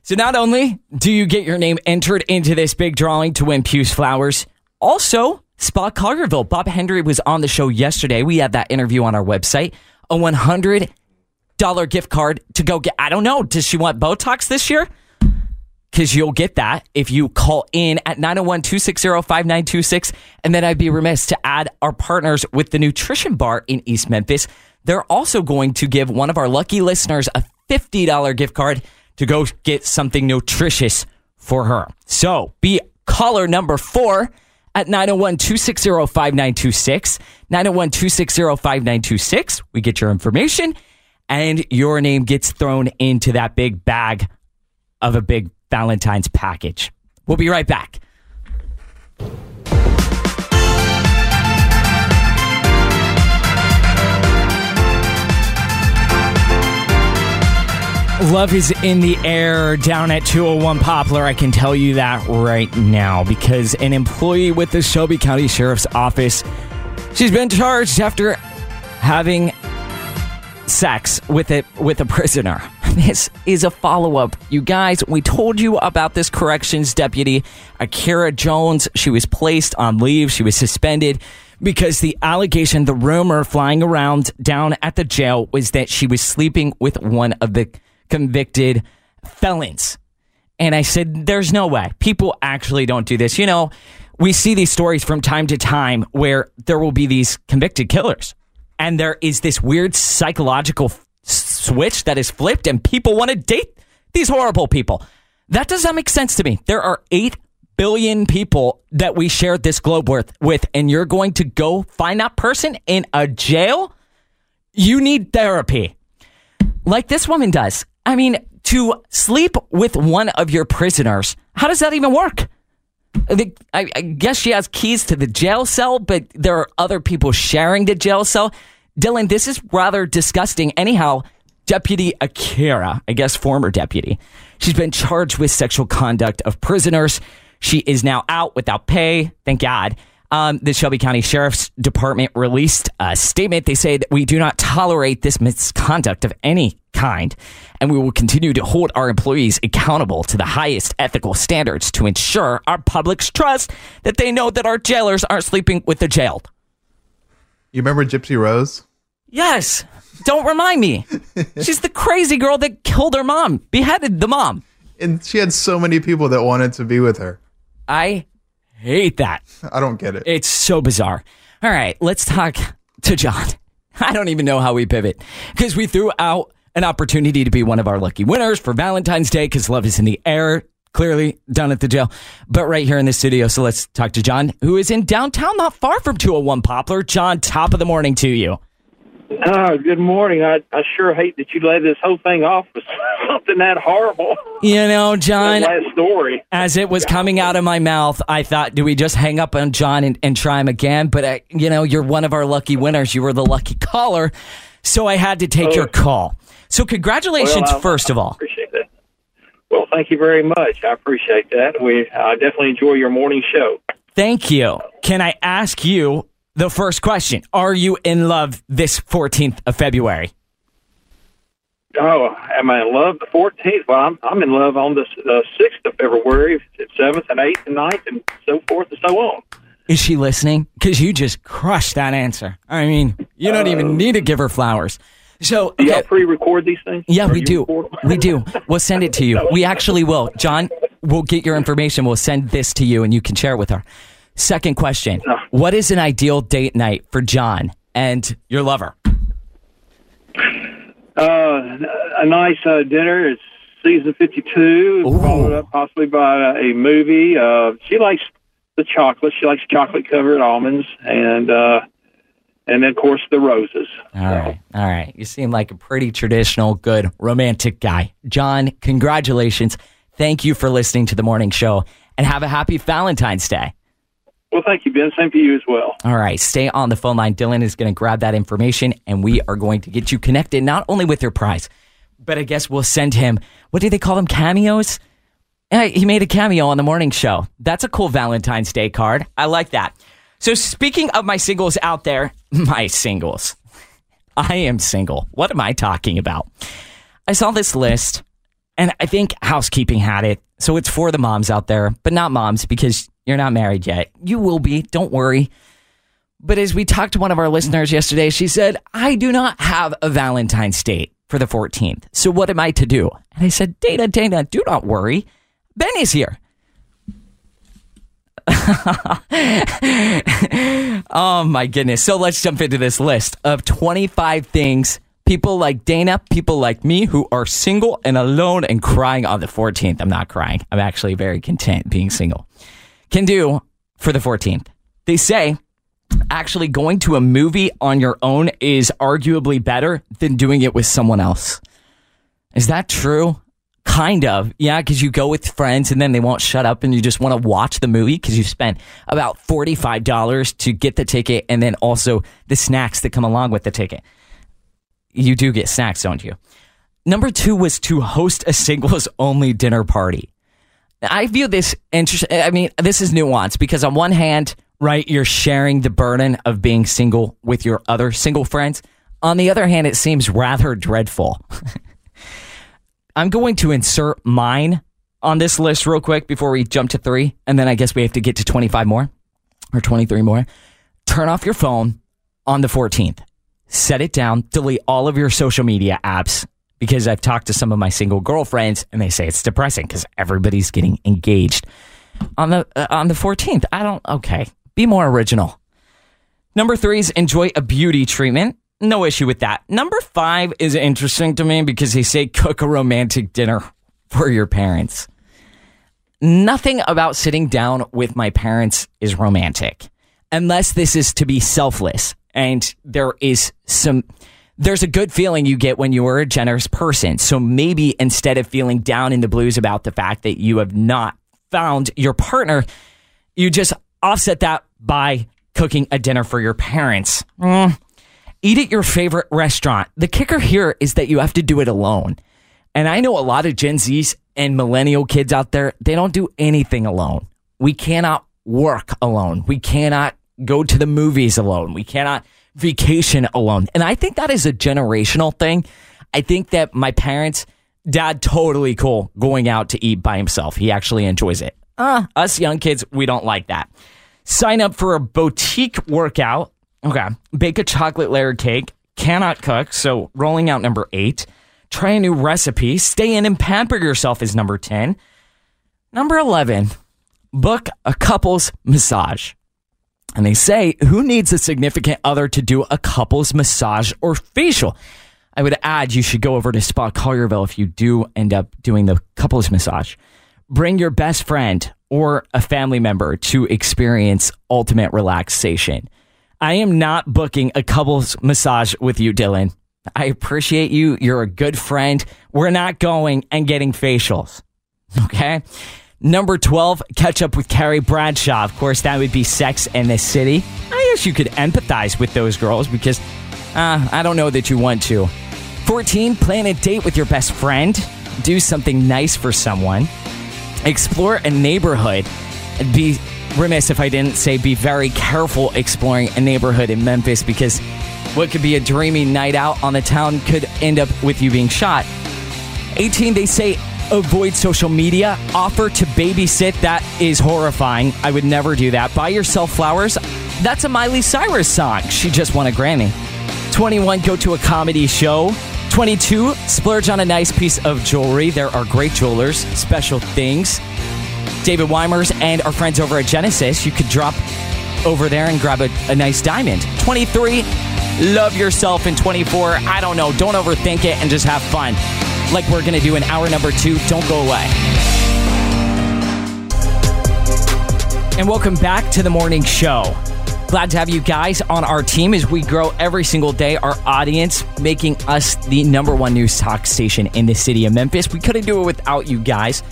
So not only do you get your name entered into this big drawing to win Pugh's Flowers, also Spa Collierville. Bob Hendry was on the show yesterday. We had that interview on our website. A one hundred dollar gift card to go get. I don't know. Does she want Botox this year? Because you'll get that if you call in at 901 260 5926. And then I'd be remiss to add our partners with the Nutrition Bar in East Memphis. They're also going to give one of our lucky listeners a $50 gift card to go get something nutritious for her. So be caller number four at 901 260 5926. 901 260 5926. We get your information and your name gets thrown into that big bag of a big Valentine's package. We'll be right back. Love is in the air down at 201 Poplar. I can tell you that right now because an employee with the Shelby County Sheriff's Office, she's been charged after having sex with it with a prisoner. This is a follow up. You guys, we told you about this corrections deputy, Akira Jones. She was placed on leave. She was suspended because the allegation, the rumor flying around down at the jail was that she was sleeping with one of the convicted felons. And I said, there's no way. People actually don't do this. You know, we see these stories from time to time where there will be these convicted killers. And there is this weird psychological f- switch that is flipped, and people want to date these horrible people. That does not make sense to me. There are 8 billion people that we share this globe with, with, and you're going to go find that person in a jail? You need therapy. Like this woman does. I mean, to sleep with one of your prisoners, how does that even work? I, guess she has keys to the jail cell, but there are other people sharing the jail cell. Dylan, this is rather disgusting. Anyhow, Deputy Akira, I guess former deputy, she's been charged with sexual conduct of prisoners. She is now out without pay. Thank God. Um, the Shelby County Sheriff's Department released a statement. They say that we do not tolerate this misconduct of any kind, and we will continue to hold our employees accountable to the highest ethical standards to ensure our public's trust that they know that our jailers aren't sleeping with the jailed. You remember Gypsy Rose? Yes. Don't remind me. She's the crazy girl that killed her mom, beheaded the mom. And she had so many people that wanted to be with her. I hate that. I don't get it. It's so bizarre. All right, let's talk to John. I don't even know how we pivot because we threw out an opportunity to be one of our lucky winners for Valentine's Day because love is in the air, clearly down at the jail, but right here in the studio. So let's talk to John, who is in downtown, not far from 201 Poplar. John, top of the morning to you. Ah, good morning. I, I sure hate that you led this whole thing off with something that horrible. You know, John, That last story. as it was coming out of my mouth, I thought, do we just hang up on John and, and try him again? But, uh, you know, you're one of our lucky winners. You were the lucky caller. So I had to take your call. So congratulations, Well, I- first of all. Appreciate that. Well, thank you very much. I appreciate that. We I definitely enjoy your morning show. Thank you. Can I ask you the first question? Are you in love this 14th of February? Oh, am I in love the 14th? Well, I'm, I'm in love on the uh, 6th of February, 7th and 8th and 9th and so forth and so on. Is she listening? Because you just crushed that answer. I mean, you don't even need to give her flowers. So, Do y'all pre-record these things? Yeah, we do. We do. We'll send it to you. We actually will. John, we'll get your information. We'll send this to you and you can share it with her. Second question What is an ideal date night for John and your lover? Uh, a nice uh, dinner. It's season 52, followed up possibly by a, a movie. Uh, she likes the chocolate. She likes chocolate covered almonds, and uh, and then of course the roses. All right. All right. You seem like a pretty traditional, good, romantic guy. John, congratulations. Thank you for listening to the morning show and have a happy Valentine's Day. Well, thank you, Ben. Same to you as well. All right, stay on the phone line. Dylan is going to grab that information and we are going to get you connected not only with your prize, but I guess we'll send him, what do they call them? Cameos? He made a cameo on the morning show. That's a cool Valentine's Day card. I like that. So, speaking of my singles out there, my singles, I am single. What am I talking about? I saw this list and I think housekeeping had it. So it's for the moms out there, but not moms because you're not married yet. You will be. Don't worry. But as we talked to one of our listeners yesterday, she said, I do not have a Valentine's date for the 14th. So what am I to do? And I said, Dana, Dana, do not worry. Ben is here. oh my goodness. So let's jump into this list of 25 things people like Dana, people like me who are single and alone and crying on the 14th. I'm not crying. I'm actually very content being single. Can do for the 14th. They say actually going to a movie on your own is arguably better than doing it with someone else. Is that true? Kind of. Yeah, because you go with friends and then they won't shut up and you just want to watch the movie because you spent about $45 to get the ticket and then also the snacks that come along with the ticket. You do get snacks, don't you? Number two was to host a singles only dinner party. I view this interesting. I mean, this is nuanced because on one hand, right, you're sharing the burden of being single with your other single friends. On the other hand, it seems rather dreadful. I'm going to insert mine on this list real quick before we jump to three. And then I guess we have to get to 25 more or 23 more. Turn off your phone on the 14th. Set it down, delete all of your social media apps because I've talked to some of my single girlfriends and they say it's depressing because everybody's getting engaged on the uh, on the 14th. I don't okay. Be more original. Number 3 is enjoy a beauty treatment. No issue with that. Number 5 is interesting to me because they say cook a romantic dinner for your parents. Nothing about sitting down with my parents is romantic unless this is to be selfless and there is some there's a good feeling you get when you are a generous person. So maybe instead of feeling down in the blues about the fact that you have not found your partner, you just offset that by cooking a dinner for your parents. Mm. Eat at your favorite restaurant. The kicker here is that you have to do it alone. And I know a lot of Gen Zs and millennial kids out there, they don't do anything alone. We cannot work alone. We cannot go to the movies alone. We cannot vacation alone. And I think that is a generational thing. I think that my parents, dad, totally cool going out to eat by himself. He actually enjoys it. Uh, us young kids, we don't like that. Sign up for a boutique workout. Okay. Bake a chocolate layer cake. Cannot cook. So rolling out number eight. Try a new recipe. Stay in and pamper yourself is number 10. Number 11. Book a couple's massage. And they say, who needs a significant other to do a couple's massage or facial? I would add you should go over to Spa Collierville if you do end up doing the couple's massage. Bring your best friend or a family member to experience ultimate relaxation. I am not booking a couple's massage with you, Dylan. I appreciate you. You're a good friend. We're not going and getting facials. Okay. Number 12, catch up with Carrie Bradshaw. Of course, that would be Sex and the City. I guess you could empathize with those girls because uh, I don't know that you want to. 14, plan a date with your best friend. Do something nice for someone. Explore a neighborhood. Be remiss if I didn't say be very careful exploring a neighborhood in Memphis because what could be a dreamy night out on the town could end up with you being shot. 18, they say avoid social media. Offer to babysit. That is horrifying. I would never do that. Buy yourself flowers. That's a Miley Cyrus song. She just won a Grammy. 21, go to a comedy show. 22, splurge on a nice piece of jewelry. There are great jewelers, special things. David Weimers and our friends over at Genesis, you could drop over there and grab a, a nice diamond. 23, love yourself. And 24, I don't know, don't overthink it and just have fun like we're going to do in hour number two. Don't go away. And welcome back to the morning show. Glad to have you guys on our team as we grow every single day. Our audience making us the number one news talk station in the city of Memphis. We couldn't do it without you guys.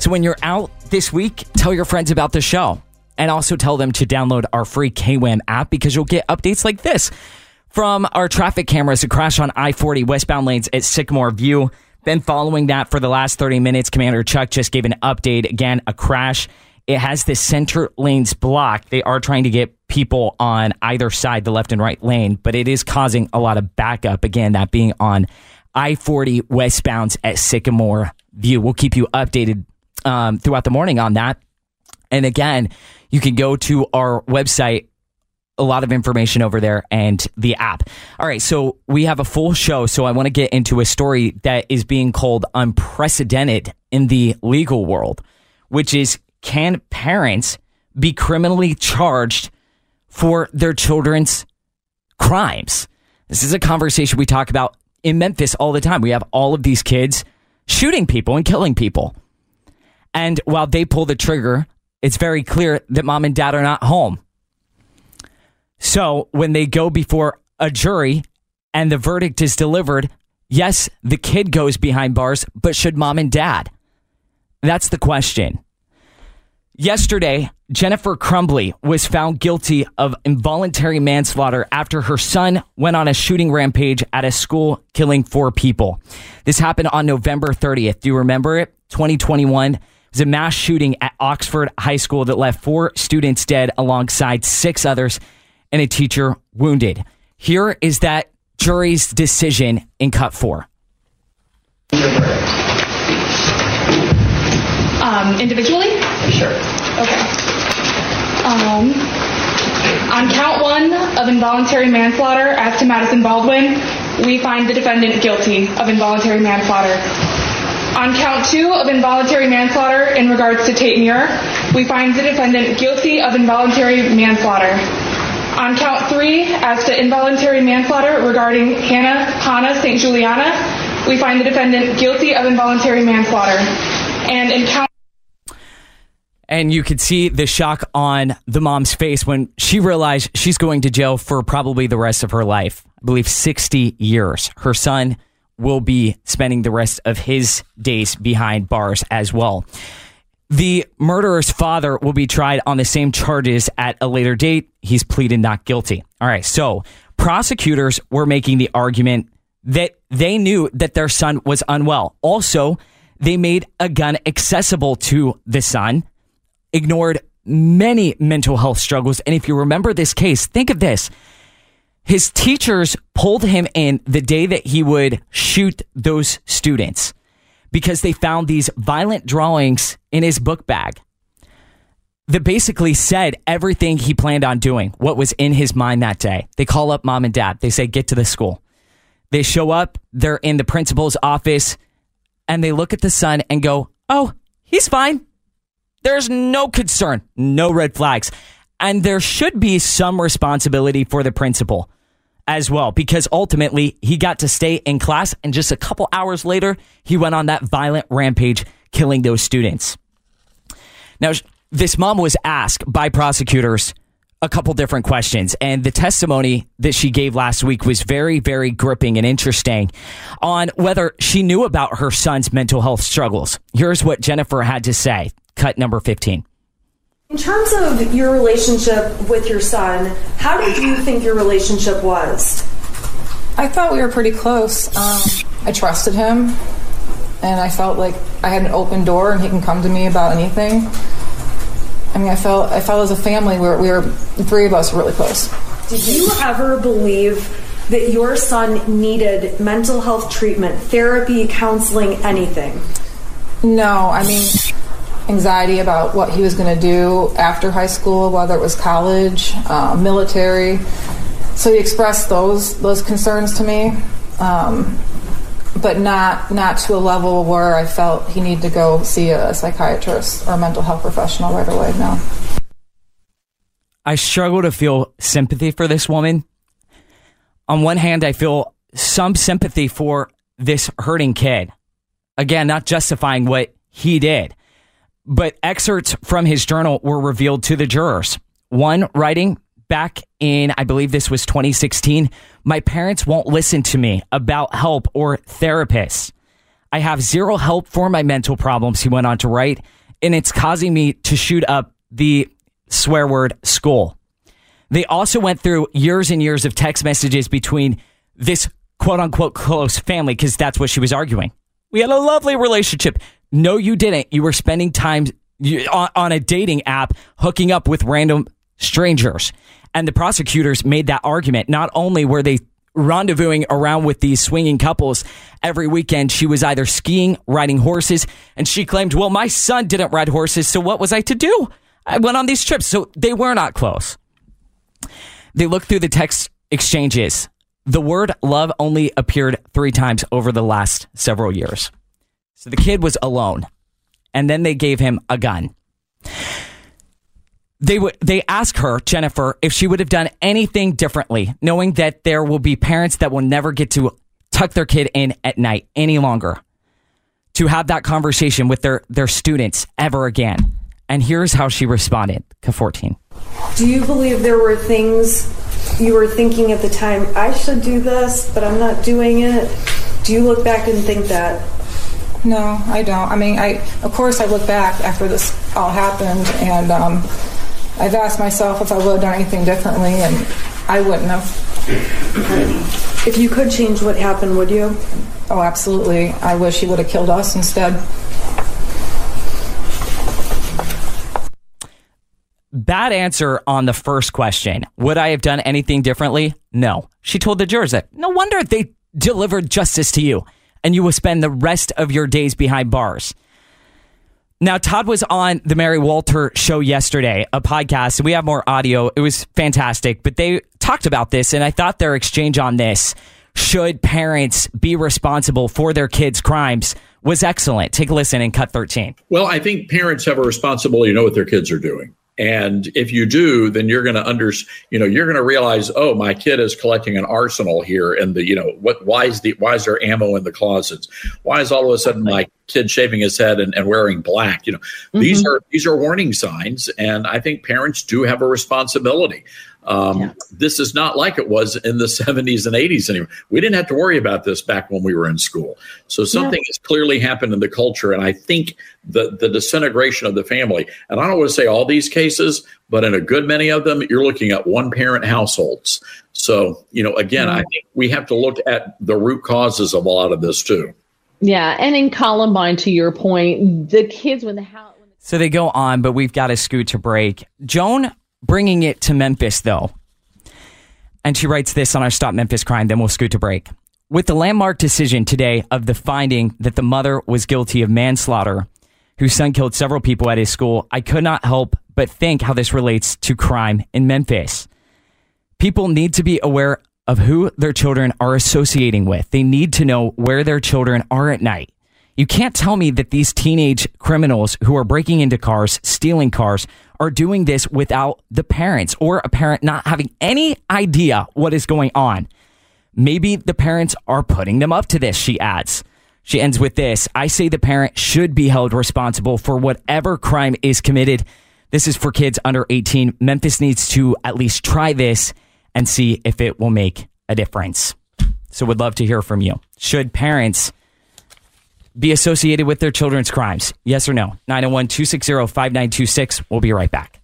So when you're out this week, tell your friends about the show and also tell them to download our free KWAM app because you'll get updates like this from our traffic cameras. A crash on I 40 westbound lanes at Sycamore View. Then, following that, for the last 30 minutes, Commander Chuck just gave an update. Again, a crash. It has the center lanes blocked. They are trying to get people on either side, the left and right lane, but it is causing a lot of backup. Again, that being on I 40 westbound at Sycamore View. We'll keep you updated um, throughout the morning on that. And again, you can go to our website, a lot of information over there and the app. All right, so we have a full show. So I want to get into a story that is being called unprecedented in the legal world, which is can parents be criminally charged for their children's crimes? This is a conversation we talk about in Memphis all the time. We have all of these kids shooting people and killing people. And while they pull the trigger, it's very clear that mom and dad are not home. So when they go before a jury and the verdict is delivered, yes, the kid goes behind bars, but should mom and dad? That's the question. Yesterday, Jennifer Crumbley was found guilty of involuntary manslaughter after her son went on a shooting rampage at a school, killing four people. This happened on November 30th. Do you remember it? 2021. It was a mass shooting at Oxford High School that left four students dead alongside six others and a teacher wounded. Here is that jury's decision in cut four. Um, individually? Sure. Okay. Um, on count one of involuntary manslaughter as to Madison Baldwin, we find the defendant guilty of involuntary manslaughter. On count two of involuntary manslaughter in regards to Tate Myre, we find the defendant guilty of involuntary manslaughter. On count three, as to involuntary manslaughter regarding Hannah Hannah St. Juliana, we find the defendant guilty of involuntary manslaughter. And in count And you could see the shock on the mom's face when she realized she's going to jail for probably the rest of her life. I believe 60 years. Her son will be spending the rest of his days behind bars as well. The murderer's father will be tried on the same charges at a later date. He's pleaded not guilty. All right, so prosecutors were making the argument that they knew that their son was unwell. Also, they made a gun accessible to the son, ignored many mental health struggles. And if you remember this case, think of this. His teachers pulled him in the day that he would shoot those students because they found these violent drawings in his book bag that basically said everything he planned on doing, what was in his mind that day. They call up mom and dad. They say, get to the school. They show up, they're in the principal's office, and they look at the son and go, oh, he's fine. There's no concern, no red flags. And there should be some responsibility for the principal as well, because ultimately he got to stay in class. And just a couple hours later, he went on that violent rampage, killing those students. Now, this mom was asked by prosecutors a couple different questions, and the testimony that she gave last week was very, very gripping and interesting on whether she knew about her son's mental health struggles. Here's what Jennifer had to say. Cut number 15. In terms of your relationship with your son, how did you think your relationship was? I thought we were pretty close. Um, I trusted him, and I felt like I had an open door, and he can come to me about anything. I mean, I felt I felt as a family where we were the three of us were really close. Did you ever believe that your son needed mental health treatment, therapy, counseling, anything? No, I mean anxiety about what he was going to do after high school, whether it was college, uh, military. So he expressed those those concerns to me, um, but not not to a level where I felt he needed to go see a psychiatrist or a mental health professional right away. No. I struggle to feel sympathy for this woman. On one hand, I feel some sympathy for this hurting kid. Again, not justifying what he did, but excerpts from his journal were revealed to the jurors. One writing back in, I believe this was 2016, my parents won't listen to me about help or therapists. I have zero help for my mental problems, he went on to write, and it's causing me to shoot up the swear word school. They also went through years and years of text messages between this quote unquote close family, because that's what she was arguing. We had a lovely relationship. No, you didn't. You were spending time on a dating app hooking up with random strangers. And the prosecutors made that argument. Not only were they rendezvousing around with these swinging couples every weekend, she was either skiing, riding horses, and she claimed, well, my son didn't ride horses, so what was I to do? I went on these trips. So they were not close. They looked through the text exchanges. The word love only appeared three times over the last several years. So the kid was alone. And then they gave him a gun. They would they ask her, Jennifer, if she would have done anything differently, knowing that there will be parents that will never get to tuck their kid in at night any longer. To have that conversation with their their students ever again. And here's how she responded to 14. Do you believe there were things you were thinking at the time, I should do this, but I'm not doing it? Do you look back and think that? No, I don't. I mean, I of course I look back after this all happened, and um, I've asked myself if I would have done anything differently, and I wouldn't have. If you could change what happened, would you? Oh, absolutely. I wish he would have killed us instead. Bad answer on the first question. Would I have done anything differently? No. She told the jurors that no wonder they delivered justice to you and you will spend the rest of your days behind bars. Now, Todd was on the Mary Walter show yesterday, a podcast, and we have more audio. It was fantastic, but they talked about this, and I thought their exchange on this should parents be responsible for their kids' crimes was excellent. Take a listen in cut 13. Well, I think parents have a responsibility to know what their kids are doing. And if you do, then you're going to under, you know, you're going to realize, oh, my kid is collecting an arsenal here, and the, you know, what? Why is the why is there ammo in the closets? Why is all of a sudden my kid shaving his head and, and wearing black? You know, mm-hmm. these are these are warning signs, and I think parents do have a responsibility. Um, yeah. This is not like it was in the 70s and 80s anymore. We didn't have to worry about this back when we were in school. So something yeah. has clearly happened in the culture. And I think the, the disintegration of the family, and I don't want to say all these cases, but in a good many of them, you're looking at one parent households. So, you know, again, I think we have to look at the root causes of a lot of this too. Yeah. And in Columbine, to your point, the kids when the house. So they go on, but we've got to scoot to break. Joan bringing it to Memphis, though. And she writes this on our Stop Memphis Crime, then we'll scoot to break. With the landmark decision today of the finding that the mother was guilty of manslaughter, whose son killed several people at his school, I could not help but think how this relates to crime in Memphis. People need to be aware of who their children are associating with. They need to know where their children are at night. You can't tell me that these teenage criminals who are breaking into cars, stealing cars, are doing this without the parents or a parent not having any idea what is going on. Maybe the parents are putting them up to this, she adds. She ends with this I say the parent should be held responsible for whatever crime is committed. This is for kids under 18. Memphis needs to at least try this and see if it will make a difference. So, would love to hear from you. Should parents be associated with their children's crimes? Yes or no? 901 260 5926. We'll be right back.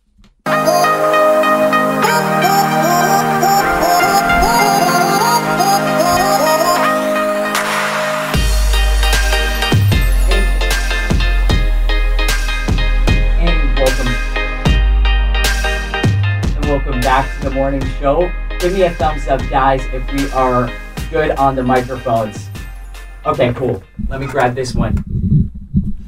And welcome back to the morning show. Give me a thumbs up, guys, if we are good on the microphones. Okay, cool. Let me grab this one.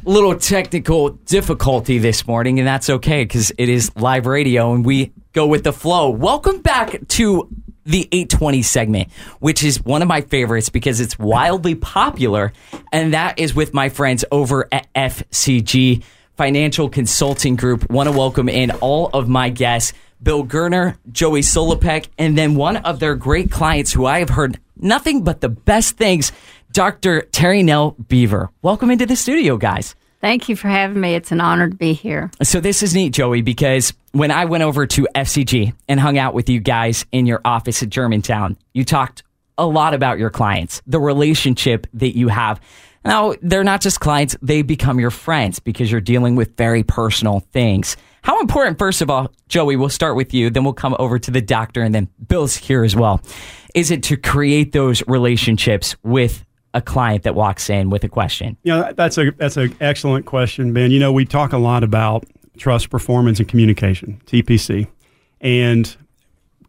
Little technical difficulty this morning, and that's okay because it is live radio and we go with the flow. Welcome back to the 820 segment, which is one of my favorites because it's wildly popular, and that is with my friends over at FCG Financial Consulting Group. Want to welcome in all of my guests. Bill Gerner, Joey Solopek, and then one of their great clients who I have heard nothing but the best things Dr. Terry Nell Beaver. Welcome into the studio, guys. Thank you for having me. It's an honor to be here. So, this is neat, Joey, because when I went over to FCG and hung out with you guys in your office at Germantown, you talked a lot about your clients, the relationship that you have. Now, they're not just clients, they become your friends because you're dealing with very personal things. How important, first of all, Joey, we'll start with you, then we'll come over to the doctor, and then Bill's here as well. Is it to create those relationships with a client that walks in with a question? Yeah, that's a that's an excellent question, Ben. You know, we talk a lot about trust, performance, and communication (TPC), and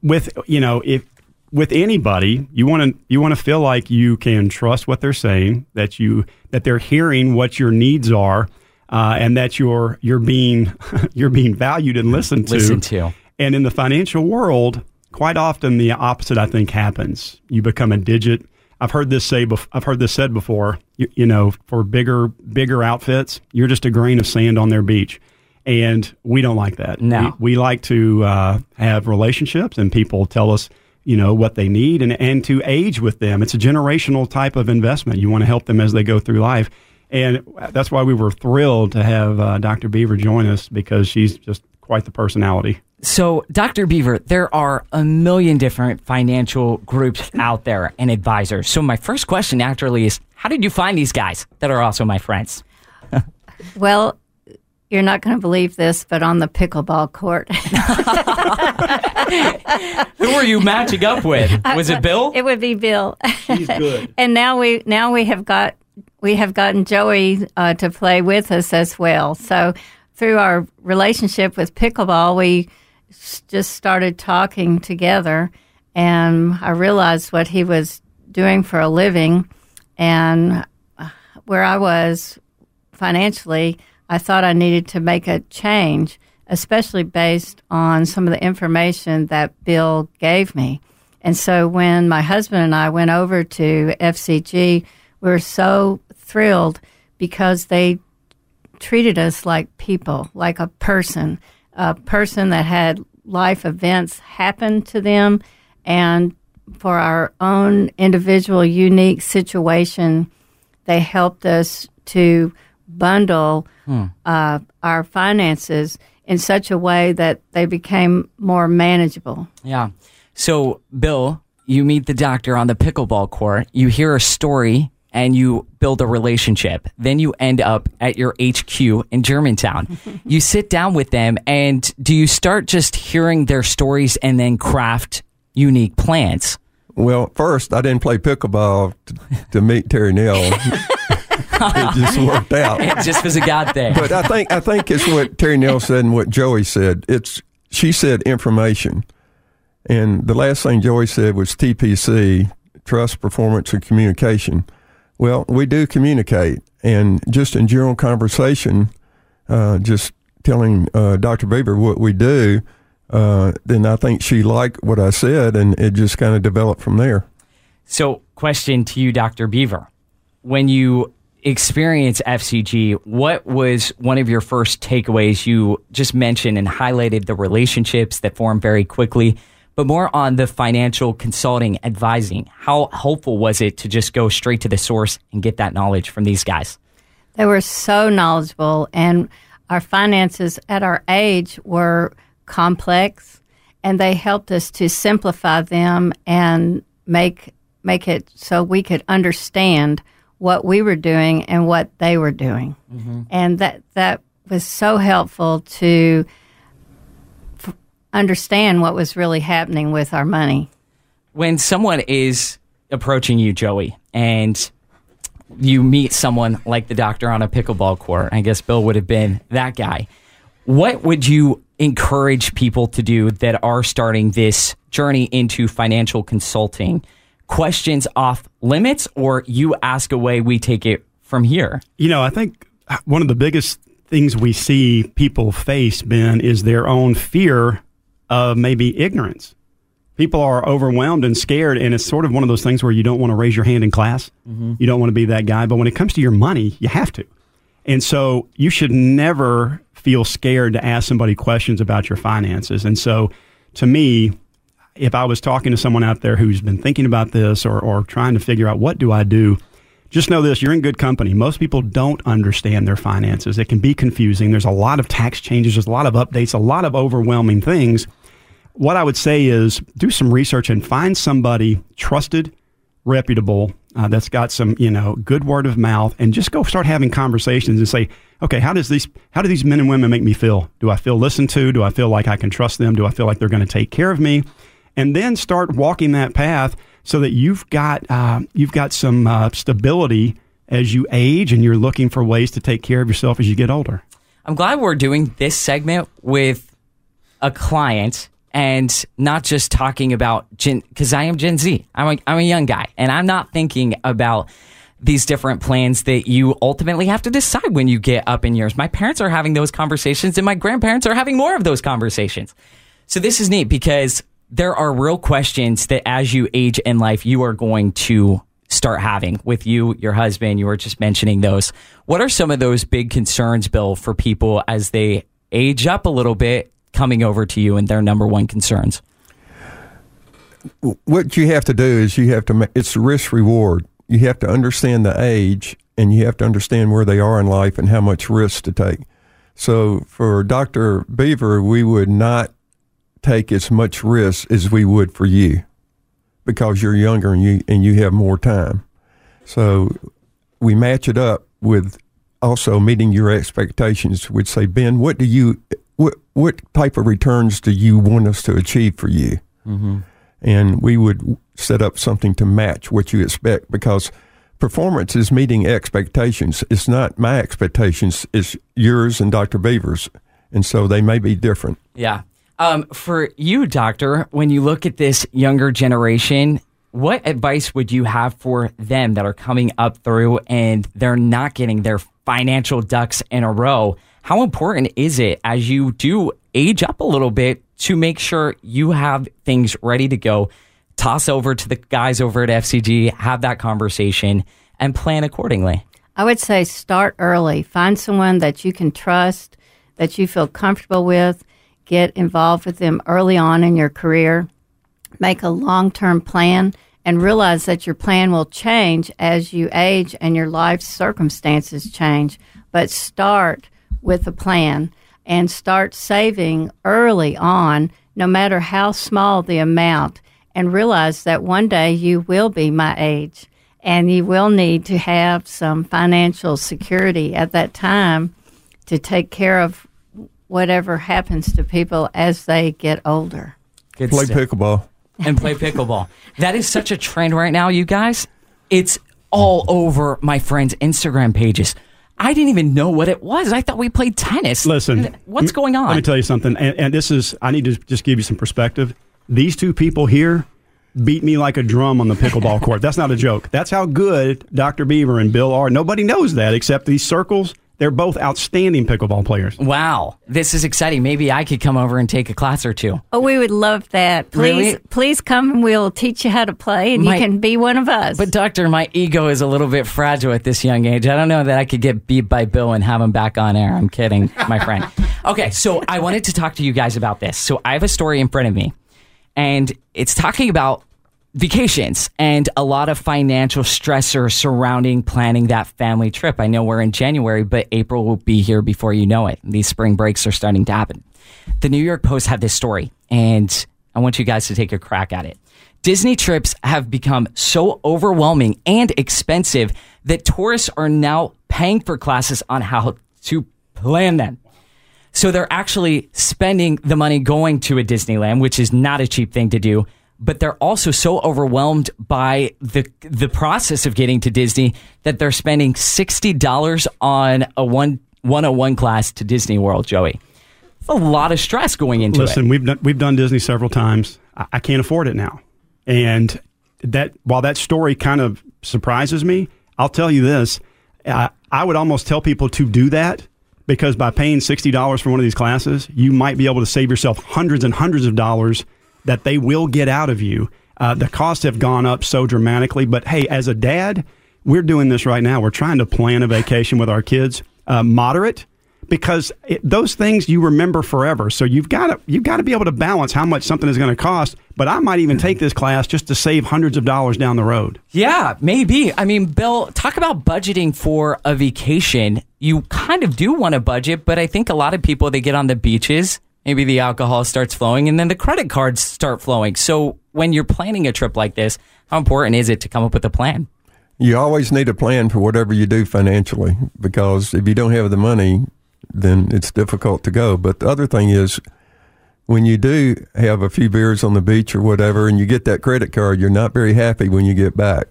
with you know if with anybody you want to you want to feel like you can trust what they're saying, that you that they're hearing what your needs are, uh, and that you're you're being you're being valued and listened to. Listen to. And in the financial world, quite often the opposite I think happens. You become a digit I've heard this say. I've heard this said before. You, you, know, for bigger bigger outfits, you're just a grain of sand on their beach, and we don't like that. No, we, we like to uh, have relationships, and people tell us, you know, what they need, and and to age with them. It's a generational type of investment. You want to help them as they go through life, And that's why we were thrilled to have uh, Dr. Beaver join us because she's just quite the personality. So, Dr. Beaver, there are a million different financial groups out there and advisors. So, my first question actually is how did you find these guys that are also my friends? Well, you're not going to believe this, but on the pickleball court. Who were you matching up with? Was it Bill? It would be Bill. He's good. and now we now we have got we have gotten Joey uh, to play with us as well. So through our relationship with pickleball, we just started talking together, and I realized what he was doing for a living, and uh, where I was financially, I thought I needed to make a change, especially based on some of the information that Bill gave me. And so when my husband and I went over to FCG, we were so thrilled because they treated us like people, like a person, a person that had life events happen to them. And for our own individual, unique situation, they helped us to bundle Hmm. uh, our finances in such a way that they became more manageable. Yeah. So, Bill, you meet the doctor on the pickleball court, you hear a story, and you build a relationship. Then you end up at your HQ in Germantown. you sit down with them, and do you start just hearing their stories and then craft unique plans? Well, first, I didn't play pickleball to, to meet Terry Neal. it just worked out. It just was a God thing. But I think I think it's what Terry Neal said and what Joey said. It's she said information, and the last thing Joey said was TPC, trust, performance, and communication. Well, we do communicate, and just in general conversation, uh, just telling uh, Dr. Beaver what we do, uh, then I think she liked what I said, and it just kind of developed from there. So, question to you, Dr. Beaver. When you experience FCG, what was one of your first takeaways? You just mentioned and highlighted the relationships that form very quickly, but more on the financial consulting advising. How helpful was it to just go straight to the source and get that knowledge from these guys? They were so knowledgeable, and our finances at our age were complex, and they helped us to simplify them and make make it so we could understand what we were doing and what they were doing, mm-hmm. and that that was so helpful to understand what was really happening with our money. When someone is approaching you, Joey, and you meet someone like the doctor on a pickleball court, I guess Bill would have been that guy. What would you encourage people to do that are starting this journey into financial consulting? Questions off limits, or you ask away, we take it from here? You know, I think one of the biggest things we see people face, Ben, is their own fear of maybe ignorance. People are overwhelmed and scared, and it's sort of one of those things where you don't want to raise your hand in class. Mhm. You don't want to be that guy. But when it comes to your money, you have to. And so you should never feel scared to ask somebody questions about your finances. And so to me, if I was talking to someone out there who's been thinking about this or, or trying to figure out what do I do, just know this you're in good company. Most people don't understand their finances. It can be confusing. There's a lot of tax changes, there's a lot of updates, a lot of overwhelming things. What I would say is do some research and find somebody trusted, reputable, uh, that's got some, you know, good word of mouth, and just go start having conversations and say, okay, how does these, how do these men and women make me feel? Do I feel listened to? Do I feel like I can trust them? Do I feel like they're going to take care of me? And then start walking that path so that you've got, uh, you've got some uh, stability as you age, and you're looking for ways to take care of yourself as you get older. I'm glad we're doing this segment with a client and not just talking about Gen, because I am Gen Z. I'm a, I'm a young guy and I'm not thinking about these different plans that you ultimately have to decide when you get up in years. My parents are having those conversations and my grandparents are having more of those conversations. So this is neat because there are real questions that as you age in life, you are going to start having with you, your husband. You were just mentioning those. What are some of those big concerns, Bill, for people as they age up a little bit coming over to you and their number one concerns? what you have to do is you have to make it's risk reward. you have to understand the age and you have to understand where they are in life and how much risk to take. So for Dr. Beaver, we would not take as much risk as we would for you because you're younger and you and you have more time. So we match it up with also meeting your expectations. We'd say, Ben, what do you what what type of returns do you want us to achieve for you? Mm-hmm. And we would set up something to match what you expect because performance is meeting expectations. It's not my expectations, it's yours and Dr. Beaver's. And so they may be different. Yeah. Um, for you, doctor, when you look at this younger generation, what advice would you have for them that are coming up through and they're not getting their financial ducks in a row? How important is it as you do age up a little bit to make sure you have things ready to go? Toss over to the guys over at FCG, have that conversation, and plan accordingly. I would say start early. Find someone that you can trust, that you feel comfortable with. Get involved with them early on in your career. Make a long term plan and realize that your plan will change as you age and your life circumstances change. But start with a plan and start saving early on, no matter how small the amount, and realize that one day you will be my age and you will need to have some financial security at that time to take care of whatever happens to people as they get older. Good Play stuff. pickleball. and play pickleball. That is such a trend right now, you guys. It's all over my friends' Instagram pages. I didn't even know what it was. I thought we played tennis. Listen, what's going on? Let me tell you something, and, and this is I need to just give you some perspective. These two people here beat me like a drum on the pickleball court. That's not a joke. That's how good Dr. Beaver and Bill are. Nobody knows that except these circles. They're both outstanding pickleball players. Wow, this is exciting. Maybe I could come over and take a class or two. Oh, we would love that. Please, Really? please come and we'll teach you how to play, and My- you can be one of us. But doctor, my ego is a little bit fragile at this young age. I don't know that I could get beat by Bill and have him back on air. I'm kidding, my friend. Okay, so I wanted to talk to you guys about this. So I have a story in front of me, and it's talking about vacations and a lot of financial stressor surrounding planning that family trip. I know we're in January, but April will be here before you know it. These spring breaks are starting to happen. The New York Post had this story, and I want you guys to take a crack at it. Disney trips have become so overwhelming and expensive that tourists are now paying for classes on how to plan them. So they're actually spending the money going to a Disneyland, which is not a cheap thing to do. But they're also so overwhelmed by the the process of getting to Disney that they're spending sixty dollars on a one one hundred one class to Disney World. Joey, a lot of stress going into Listen, it. Listen, we've done we've done Disney several times. I, I can't afford it now, and that while that story kind of surprises me, I'll tell you this: I, I would almost tell people to do that because by paying sixty dollars for one of these classes, you might be able to save yourself hundreds and hundreds of dollars that they will get out of you. Uh, the costs have gone up so dramatically, but hey, as a dad, we're doing this right now. We're trying to plan a vacation with our kids, uh, moderate because it, those things you remember forever. So you've got to you've got to be able to balance how much something is going to cost. But I might even take this class just to save hundreds of dollars down the road. Yeah, maybe. I mean, Bill, talk about budgeting for a vacation. You kind of do want a budget, but I think a lot of people they get on the beaches, maybe the alcohol starts flowing and then the credit cards start flowing. So when you're planning a trip like this, how important is it to come up with a plan? You always need a plan for whatever you do financially because if you don't have the money, then it's difficult to go. But the other thing is, when you do have a few beers on the beach or whatever, and you get that credit card, you're not very happy when you get back.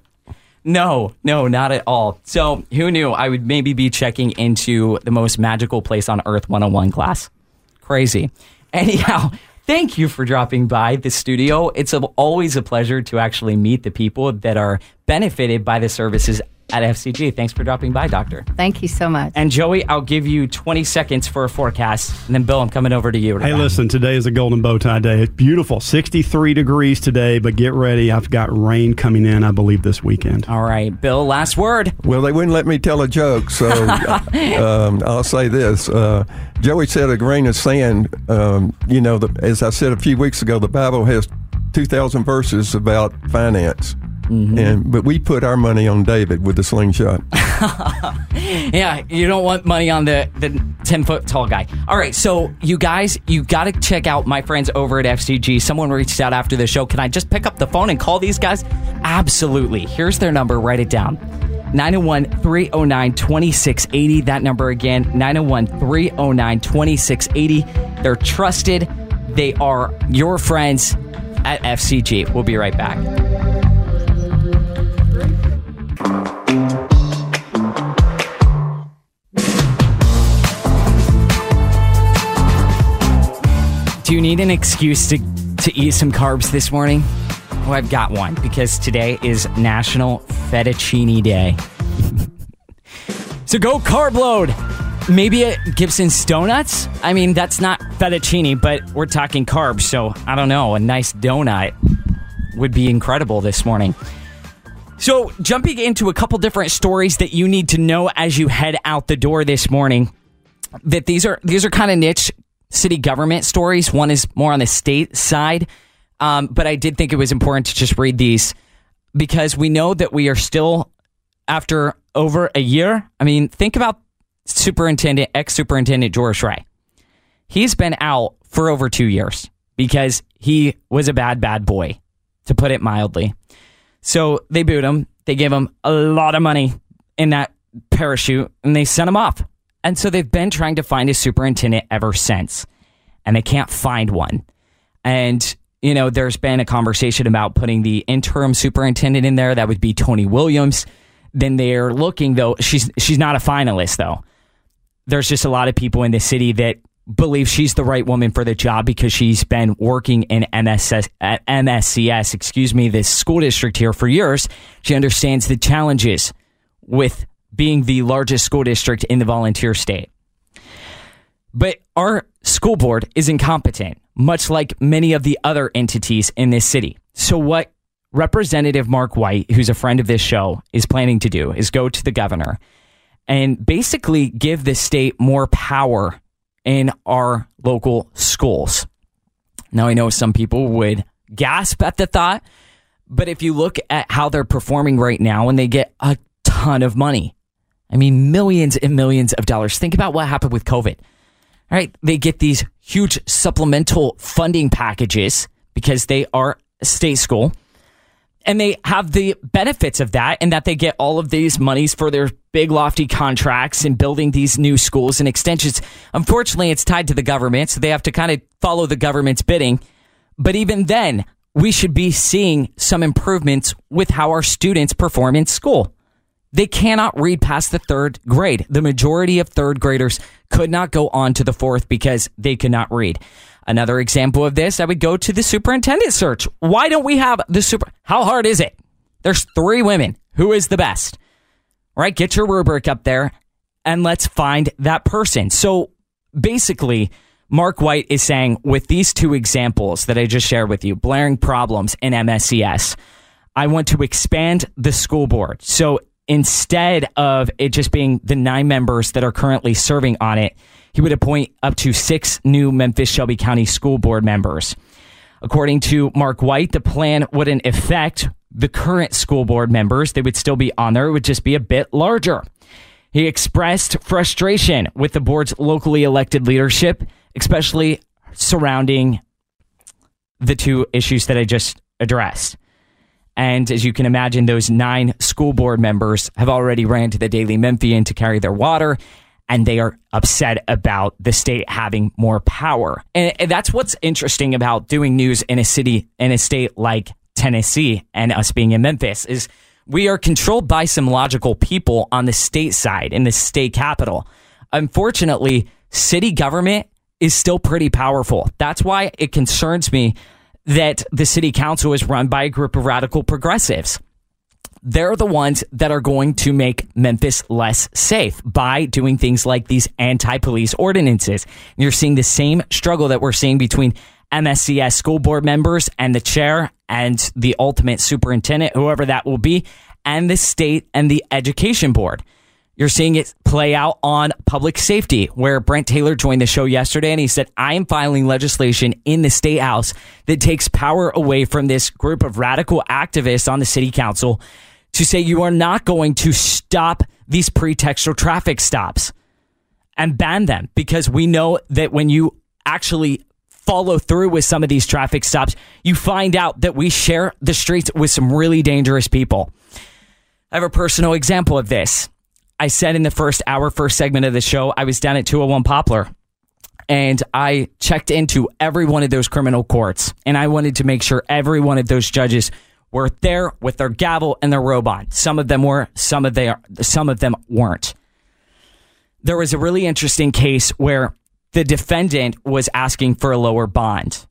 No, no, not at all. So who knew I would maybe be checking into the most magical place on earth 101 class? Crazy. Anyhow, thank you for dropping by the studio. It's a, always a pleasure to actually meet the people that are benefited by the services at FCG. Thanks for dropping by, Doctor. Thank you so much. And Joey, I'll give you 20 seconds for a forecast. And then, Bill, I'm coming over to you. Hey, listen, today is a golden bow tie day. It's beautiful, 63 degrees today, but get ready. I've got rain coming in, I believe, this weekend. All right, Bill, last word. Well, they wouldn't let me tell a joke, so um, I'll say this. Uh, Joey said a grain of sand. Um, you know, the, as I said a few weeks ago, the Bible has 2,000 verses about finance. Mm-hmm. And but we put our money on David with the slingshot. yeah, you don't want money on the the ten foot tall guy. All right, so you guys, you got to check out my friends over at FCG. Someone reached out after the show. Can I just pick up the phone and call these guys? Absolutely. Here's their number. Write it down. 901 309 2680. That number again, 901 309 2680. They're trusted. They are your friends at FCG. We'll be right back. Do you need an excuse to, to eat some carbs this morning? Well, I've got one because today is National Fettuccine Day. so go carb load. Maybe a Gibson's Donuts? I mean, that's not fettuccine, but we're talking carbs, so I don't know. A nice donut would be incredible this morning. So, jumping into a couple different stories that you need to know as you head out the door this morning. That these are these are kind of niche city government stories. One is more on the state side, um, but I did think it was important to just read these because we know that we are still after over a year. I mean, think about Superintendent ex Superintendent Joris Ray. He's been out for over two years because he was a bad bad boy, to put it mildly. So they boot him. They gave him a lot of money in that parachute and they sent him off. And so they've been trying to find a superintendent ever since. And they can't find one. And, you know, there's been a conversation about putting the interim superintendent in there. That would be Toni Williams. Then they're looking though, she's she's not a finalist though. There's just a lot of people in the city that believe she's the right woman for the job because she's been working in MSS, MSCS, excuse me, this school district here for years. She understands the challenges with being the largest school district in the volunteer state. But our school board is incompetent, much like many of the other entities in this city. So, what Representative Mark White, who's a friend of this show, is planning to do is go to the governor and basically give the state more power in our local schools. Now, I know some people would gasp at the thought, but if you look at how they're performing right now and they get a ton of money, I mean, millions and millions of dollars. Think about what happened with COVID. All right. They get these huge supplemental funding packages because they are state school and they have the benefits of that and that they get all of these monies for their big lofty contracts and building these new schools and extensions unfortunately it's tied to the government so they have to kind of follow the government's bidding but even then we should be seeing some improvements with how our students perform in school they cannot read past the third grade the majority of third graders could not go on to the fourth because they could not read Another example of this, I would go to the superintendent search. Why don't we have the super? How hard is it? There's three women. Who is the best? Right? Get your rubric up there and let's find that person. So basically, Mark White is saying with these two examples that I just shared with you, blaring problems in MSCS, I want to expand the school board. So instead of it just being the nine members that are currently serving on it, he would appoint up to six new Memphis Shelby County School Board members. According to Mark White, the plan wouldn't affect the current school board members. They would still be on there. It would just be a bit larger. He expressed frustration with the board's locally elected leadership, especially surrounding the two issues that I just addressed. And as you can imagine, those nine school board members have already ran to the Daily Memphian to carry their water and they are upset about the state having more power. And, that's what's interesting about doing news in a city, in a state like Tennessee and us being in Memphis is we are controlled by some logical people on the state side in the state capital. Unfortunately, city government is still pretty powerful. That's why it concerns me that the city council is run by a group of radical progressives they're the ones that are going to make Memphis less safe by doing things like these anti police ordinances. And you're seeing the same struggle that we're seeing between MSCS school board members and the chair and the ultimate superintendent, whoever that will be, and the state and the education board. You're seeing it play out on public safety, where Brent Taylor joined the show yesterday and he said, I am filing legislation in the state house that takes power away from this group of radical activists on the city council to say you are not going to stop these pretextual traffic stops and ban them because we know that when you actually follow through with some of these traffic stops, you find out that we share the streets with some really dangerous people. I have a personal example of this. I said in the first hour, first segment of the show, I was down at 201 Poplar and I checked into every one of those criminal courts and I wanted to make sure every one of those judges were there with their gavel and their robe on. Some of them were, some of they are, some of them weren't. There was a really interesting case where the defendant was asking for a lower bond.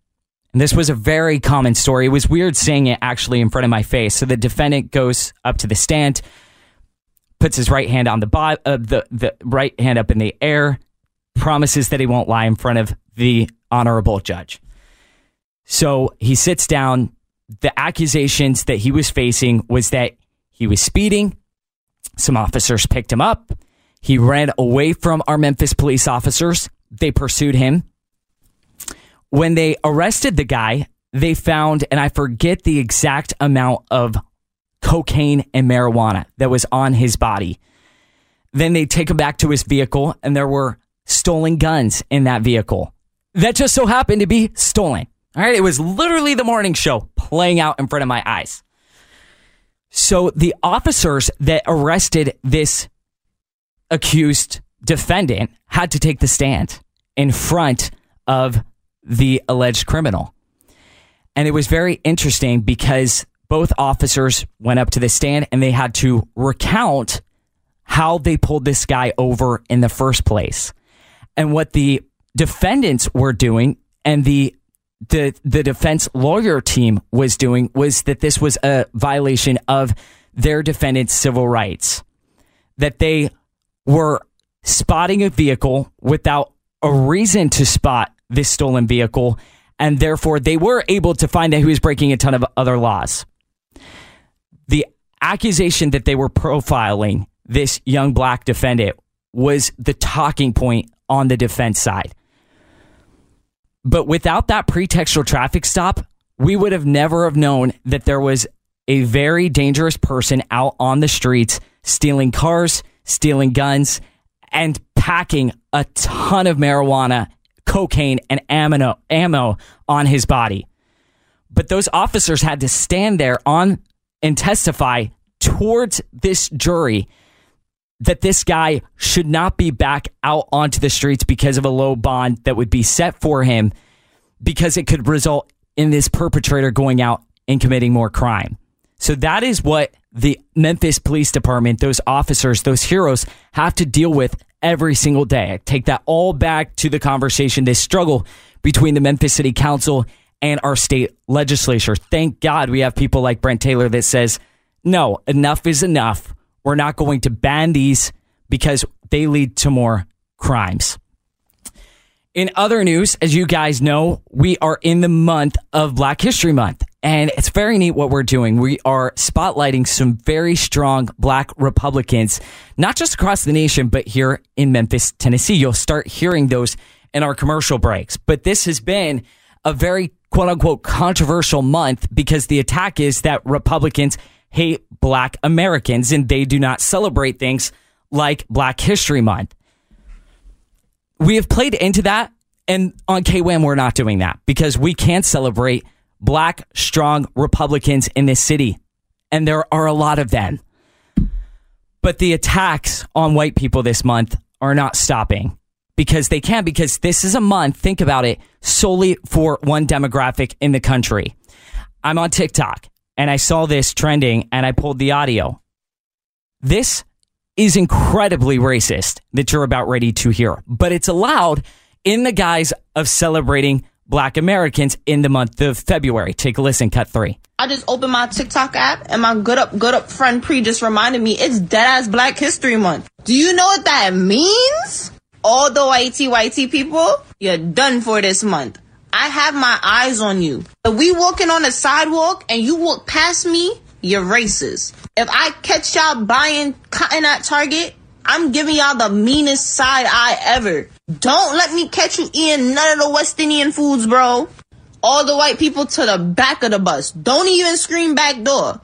And this was a very common story. It was weird seeing it actually in front of my face. So the defendant goes up to the stand, puts his right hand on the bo- uh, the the right hand up in the air, promises that he won't lie in front of the honorable judge. So he sits down. The accusations that he was facing was that he was speeding. Some officers picked him up. He ran away from our Memphis police officers. They pursued him. When they arrested the guy, they found, and I forget the exact amount of cocaine and marijuana that was on his body. Then they take him back to his vehicle, and there were stolen guns in that vehicle. That just so happened to be stolen. All right. It was literally the morning show playing out in front of my eyes. So the officers that arrested this accused defendant had to take the stand in front of the alleged criminal. And it was very interesting because both officers went up to the stand and they had to recount how they pulled this guy over in the first place. And what the defendants were doing and the the the defense lawyer team was doing was that this was a violation of their defendant's civil rights. That they were spotting a vehicle without a reason to spot this stolen vehicle, and therefore they were able to find that he was breaking a ton of other laws. The accusation that they were profiling this young black defendant was the talking point on the defense side. But without that pretextual traffic stop, we would have never have known that there was a very dangerous person out on the streets stealing cars, stealing guns, and packing a ton of marijuana, cocaine, and ammo, ammo on his body. But those officers had to stand there on and testify towards this jury that this guy should not be back out onto the streets because of a low bond that would be set for him because it could result in this perpetrator going out and committing more crime. So that is what the Memphis Police Department, those officers, those heroes have to deal with every single day. I take that all back to the conversation, this struggle between the Memphis City Council and our state legislature. Thank God we have people like Brent Taylor that says, no, enough is enough. We're not going to ban these because they lead to more crimes. In other news, as you guys know, we are in the month of Black History Month. And it's very neat what we're doing. We are spotlighting some very strong black Republicans, not just across the nation, but here in Memphis, Tennessee. You'll start hearing those in our commercial breaks. But this has been a very quote unquote controversial month because the attack is that Republicans hate black Americans and they do not celebrate things like Black History Month. We have played into that, and on KWAM, we're not doing that because we can't celebrate black, strong Republicans in this city. And there are a lot of them. But the attacks on white people this month are not stopping because they can, because this is a month, think about it, solely for one demographic in the country. I'm on TikTok and I saw this trending and I pulled the audio. This is incredibly racist that you're about ready to hear, but it's allowed in the guise of celebrating black Americans in the month of February. Take a listen, cut three. I just opened my TikTok app and my good up good up friend Pre just reminded me it's dead ass Black History Month. Do you know what that means? All the whitey whitey people, you're done for this month. I have my eyes on you. If we walking on the sidewalk and you walk past me, you're racist. If I catch y'all buying cotton at Target, I'm giving y'all the meanest side eye ever. Don't let me catch you eating none of the West Indian foods, bro. All the white people to the back of the bus. Don't even scream back door.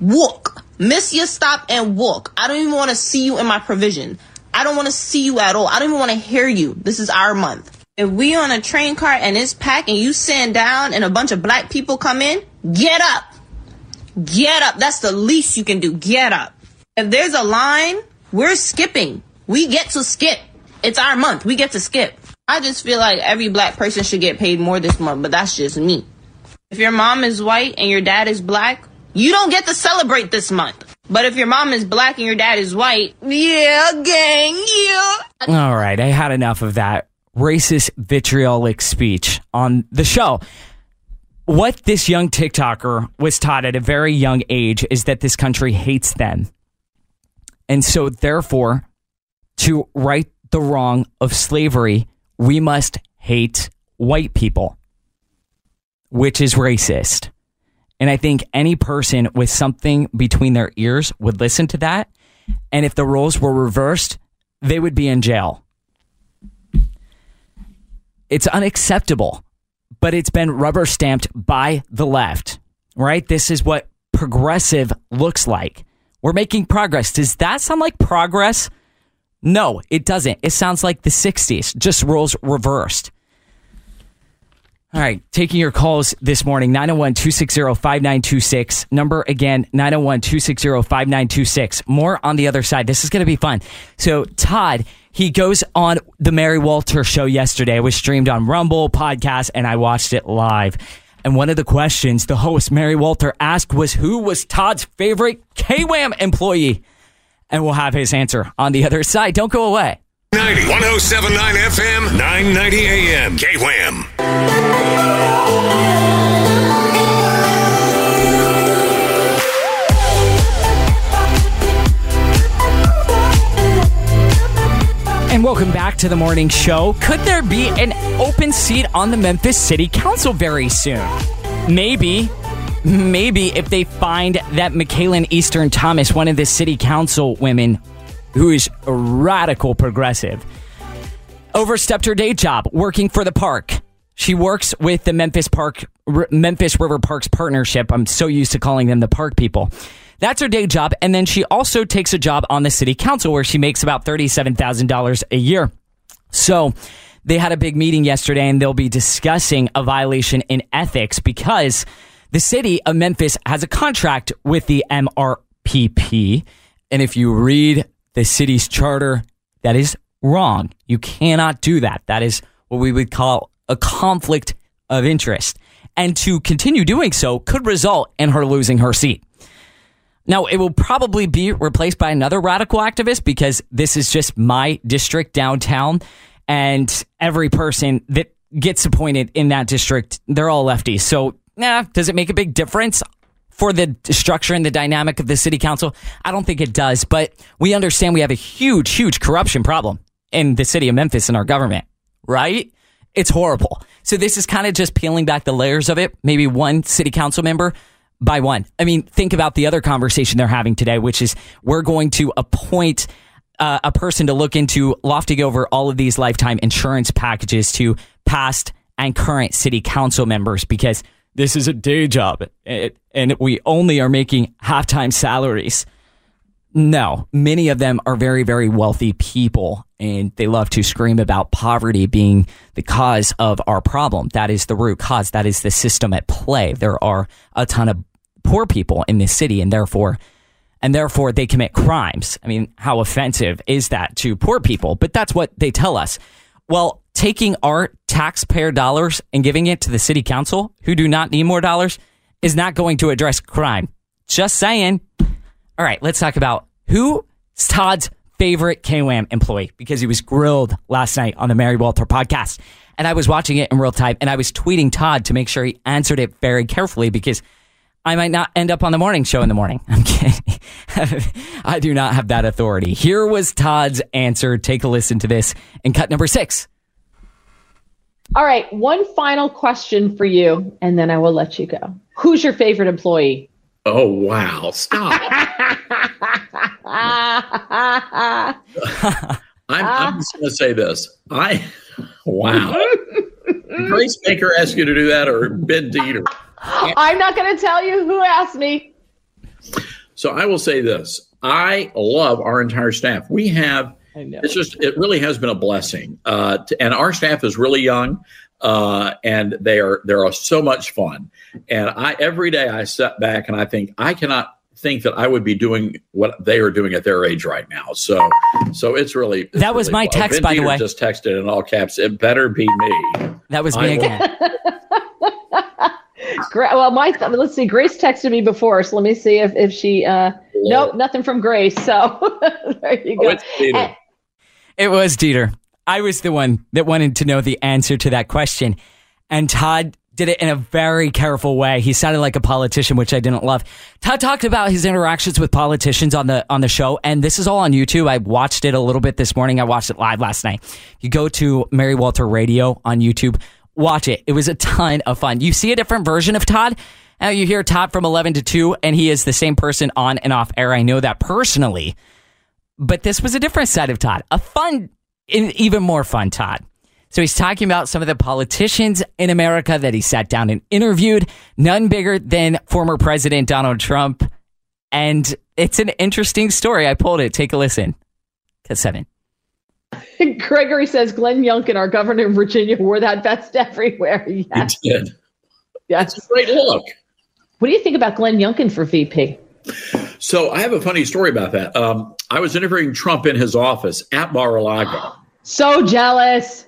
Walk. Miss your stop and walk. I don't even want to see you in my provision. I don't want to see you at all. I don't even want to hear you. This is our month. If we on a train car and it's packed and you sitting down and a bunch of black people come in, get up. Get up. That's the least you can do. Get up. If there's a line, we're skipping. We get to skip. It's our month. We get to skip. I just feel like every black person should get paid more this month, but that's just me. If your mom is white and your dad is black, you don't get to celebrate this month. But if your mom is black and your dad is white, yeah, gang, yeah. All right, I had enough of that racist vitriolic speech on the show. What this young TikToker was taught at a very young age is that this country hates them. And so, therefore, to right the wrong of slavery, we must hate white people, which is racist. And I think any person with something between their ears would listen to that. And if the roles were reversed, they would be in jail. It's unacceptable, but it's been rubber stamped by the left, right? This is what progressive looks like. We're making progress. Does that sound like progress? No, it doesn't. It sounds like the 60s, just roles reversed. All right, taking your calls this morning 901 260 5926. Number again 901 260 5926. More on the other side. This is going to be fun. So, Todd, he goes on the Mary Walter show yesterday. It was streamed on Rumble podcast, and I watched it live. And one of the questions the host, Mary Walter, asked was who was Todd's favorite KWAM employee? And we'll have his answer on the other side. Don't go away. 90, 1079 FM, 990 AM, KWAM. And welcome back to the morning show. Could there be an open seat on the Memphis City Council very soon? Maybe. Maybe if they find that Michalyn Easter-Thomas, one of the city council women who is a radical progressive, overstepped her day job working for the park. She works with the Memphis Park Memphis River Parks Partnership. I'm so used to calling them the park people. That's her day job. And then she also takes a job on the city council where she makes about $37,000 a year. So they had a big meeting yesterday and they'll be discussing a violation in ethics because the city of Memphis has a contract with the MRPP. And if you read the city's charter, that is wrong. You cannot do that. That is what we would call a conflict of interest. And to continue doing so could result in her losing her seat. Now, it will probably be replaced by another radical activist because this is just my district downtown. And every person that gets appointed in that district, they're all lefties. So, nah, does it make a big difference for the structure and the dynamic of the city council? I don't think it does. But we understand we have a huge, huge corruption problem in the city of Memphis in our government, right? It's horrible. So, this is kind of just peeling back the layers of it. Maybe one city council member by one. I mean, think about the other conversation they're having today, which is we're going to appoint uh, a person to look into lofting over all of these lifetime insurance packages to past and current city council members because this is a day job and- we only are making half-time salaries. No, many of them are very, very wealthy people and they love to scream about poverty being the cause of our problem. That is the root cause. That is the system at play. There are a ton of poor people in this city and therefore and therefore they commit crimes. I mean, how offensive is that to poor people? But that's what they tell us. Well, taking our taxpayer dollars and giving it to the city council who do not need more dollars is not going to address crime. Just saying. All right, let's talk about who's Todd's favorite KWAM employee because he was grilled last night on the Mary Walter podcast. And I was watching it in real time and I was tweeting Todd to make sure he answered it very carefully because I might not end up on the morning show in the morning. I'm kidding. I do not have that authority. Here was Todd's answer. Take a listen to this and cut number six. All right, one final question for you, and then I will let you go. Who's your favorite employee? Oh, wow. Stop. I'm, I'm just going to say this. I, wow. Grace Baker asked you to do that or Ben Dieter? I'm not going to tell you who asked me. So I will say this. I love our entire staff. We have, it's just, it really has been a blessing. Uh, to, and our staff is really young. Uh, and they are, they are so much fun. And I, every day I step back and I think I cannot think that I would be doing what they are doing at their age right now. So, so it's really it's That was really my fun. text, Ben by the way. Just texted in all caps. It better be me. That was me will- again. Gra- well, my let's see. Grace texted me before, so let me see if if she. uh Nope, nothing from Grace. So there you go. And- It was Dieter. I was the one that wanted to know the answer to that question. And Todd did it in a very careful way. He sounded like a politician, which I didn't love. Todd talked about his interactions with politicians on the on the show, and this is all on YouTube. I watched it a little bit this morning. I watched it live last night. You go to Mary Walter Radio on YouTube, watch it. It was a ton of fun. You see a different version of Todd. Now you hear Todd from 11 to 2, and he is the same person on and off air. I know that personally but this was a different side of Todd, a fun, even more fun Todd. So he's talking about some of the politicians in America that he sat down and interviewed, none bigger than former President Donald Trump. And it's an interesting story. I pulled it. Take a listen. Cut seven. Gregory says Glenn Youngkin, our governor in Virginia, wore that vest everywhere. Yes. He did. Yes. It's a great look. What do you think about Glenn Youngkin for VP? So I have a funny story about that. Um, I was interviewing Trump in his office at Mar-a-Lago. So jealous.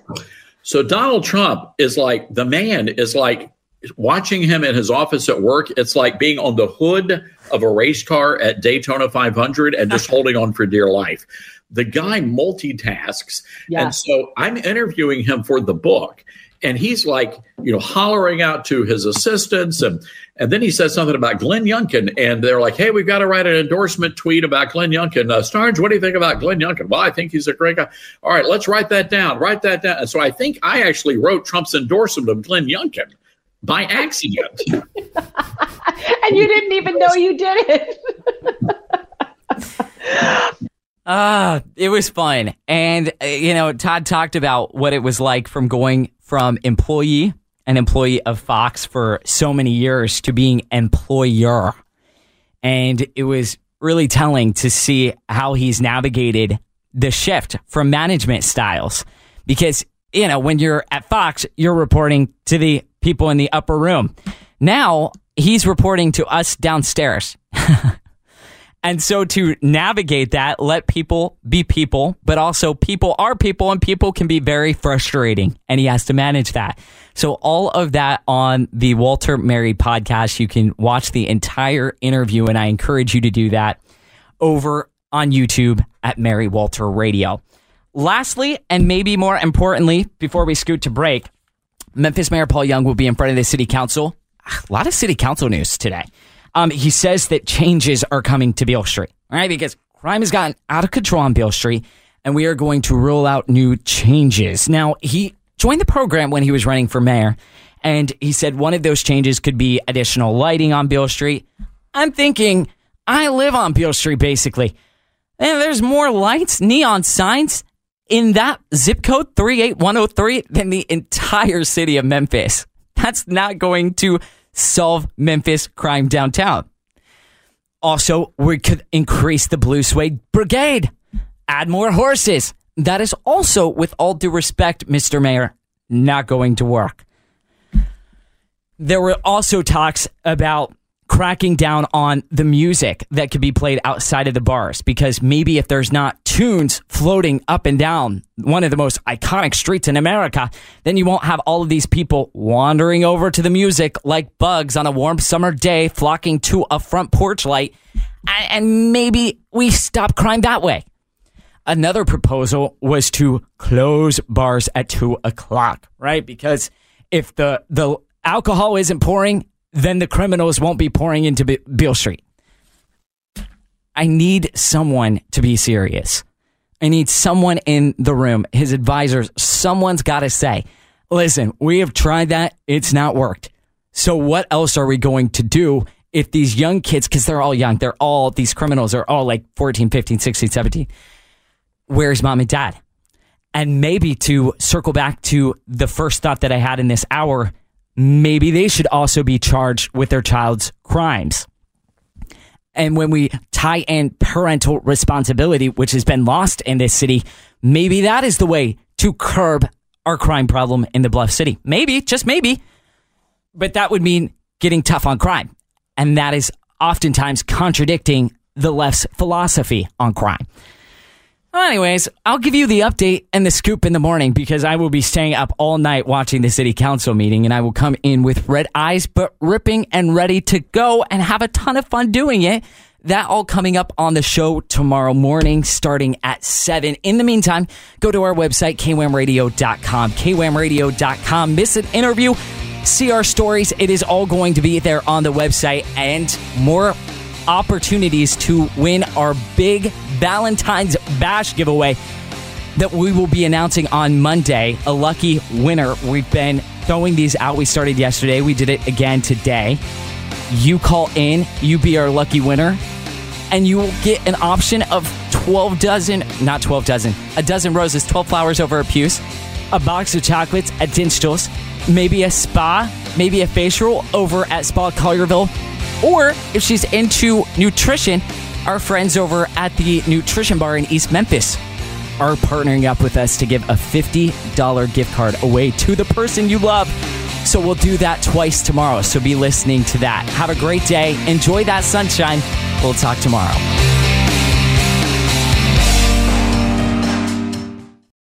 So Donald Trump is like the man is like watching him in his office at work. It's like being on the hood of a race car at Daytona 500 and just holding on for dear life. The guy multitasks, and so I'm interviewing him for the book, and he's like, you know, hollering out to his assistants, and and then he says something about Glenn Youngkin, and they're like, hey, we've got to write an endorsement tweet about Glenn Youngkin. Uh, Starnes, what do you think about Glenn Youngkin? Well, I think he's a great guy. All right, let's write that down. Write that down. And so I think I actually wrote Trump's endorsement of Glenn Youngkin by accident. And you didn't even know you did it. Ah, it was fun. And, uh, you know, Todd talked about what it was like from going from employee, an employee of Fox for so many years, to being employer. And it was really telling to see how he's navigated the shift from management styles. Because, you know, when you're at Fox, you're reporting to the people in the upper room. Now he's reporting to us downstairs. And so to navigate that, let people be people, but also people are people and people can be very frustrating and he has to manage that. So all of that on the Walter Mary podcast, you can watch the entire interview and I encourage you to do that over on YouTube at Mary Walter Radio. Lastly, and maybe more importantly, before we scoot to break, Memphis Mayor Paul Young will be in front of the city council. A lot of city council news today. Um, he says that changes are coming to Beale Street, right? Because crime has gotten out of control on Beale Street, and we are going to roll out new changes. Now, he joined the program when he was running for mayor, and he said one of those changes could be additional lighting on Beale Street. I'm thinking, I live on Beale Street basically. And there's more lights, neon signs in that zip code 38103 than the entire city of Memphis. That's not going to solve Memphis crime downtown. Also, we could increase the Blue Suede Brigade, add more horses. That is also, with all due respect, Mr. Mayor, not going to work. There were also talks about cracking down on the music that could be played outside of the bars because maybe if there's not tunes floating up and down one of the most iconic streets in America, then you won't have all of these people wandering over to the music like bugs on a warm summer day flocking to a front porch light. And maybe we stop crime that way. Another proposal was to close bars at two o'clock, right? Because if the, the alcohol isn't pouring, then the criminals won't be pouring into Be- Beale Street. I need someone to be serious. I need someone in the room, his advisors, someone's got to say, listen, we have tried that. It's not worked. So what else are we going to do if these young kids, because they're all young, they're all, these criminals are all like 14, 15, 16, 17. Where's mom and dad? And maybe to circle back to the first thought that I had in this hour, maybe they should also be charged with their child's crimes. And when we tie in parental responsibility, which has been lost in this city, maybe that is the way to curb our crime problem in the Bluff City. Maybe, just maybe. But that would mean getting tough on crime. And that is oftentimes contradicting the left's philosophy on crime. Well, anyways, I'll give you the update and the scoop in the morning because I will be staying up all night watching the city council meeting and I will come in with red eyes, but ripping and ready to go and have a ton of fun doing it. That all coming up on the show tomorrow morning, starting at 7. In the meantime, go to our website, kwamradio.com, kwamradio.com. Miss an interview, see our stories. It is all going to be there on the website and more opportunities to win our big Valentine's Bash giveaway that we will be announcing on Monday. A lucky winner. We've been throwing these out. We started yesterday, we did it again today. You call in, you be our lucky winner, and you will get an option of 12 dozen, not 12 dozen, a dozen roses, 12 flowers over a Pugh's, a box of chocolates at Dinstuhl's, maybe a spa, maybe a facial over at Spa Collierville, or if she's into nutrition, our friends over at the Nutrition Bar in East Memphis are partnering up with us to give a $50 gift card away to the person you love. So we'll do that twice tomorrow. So be listening to that. Have a great day. Enjoy that sunshine. We'll talk tomorrow.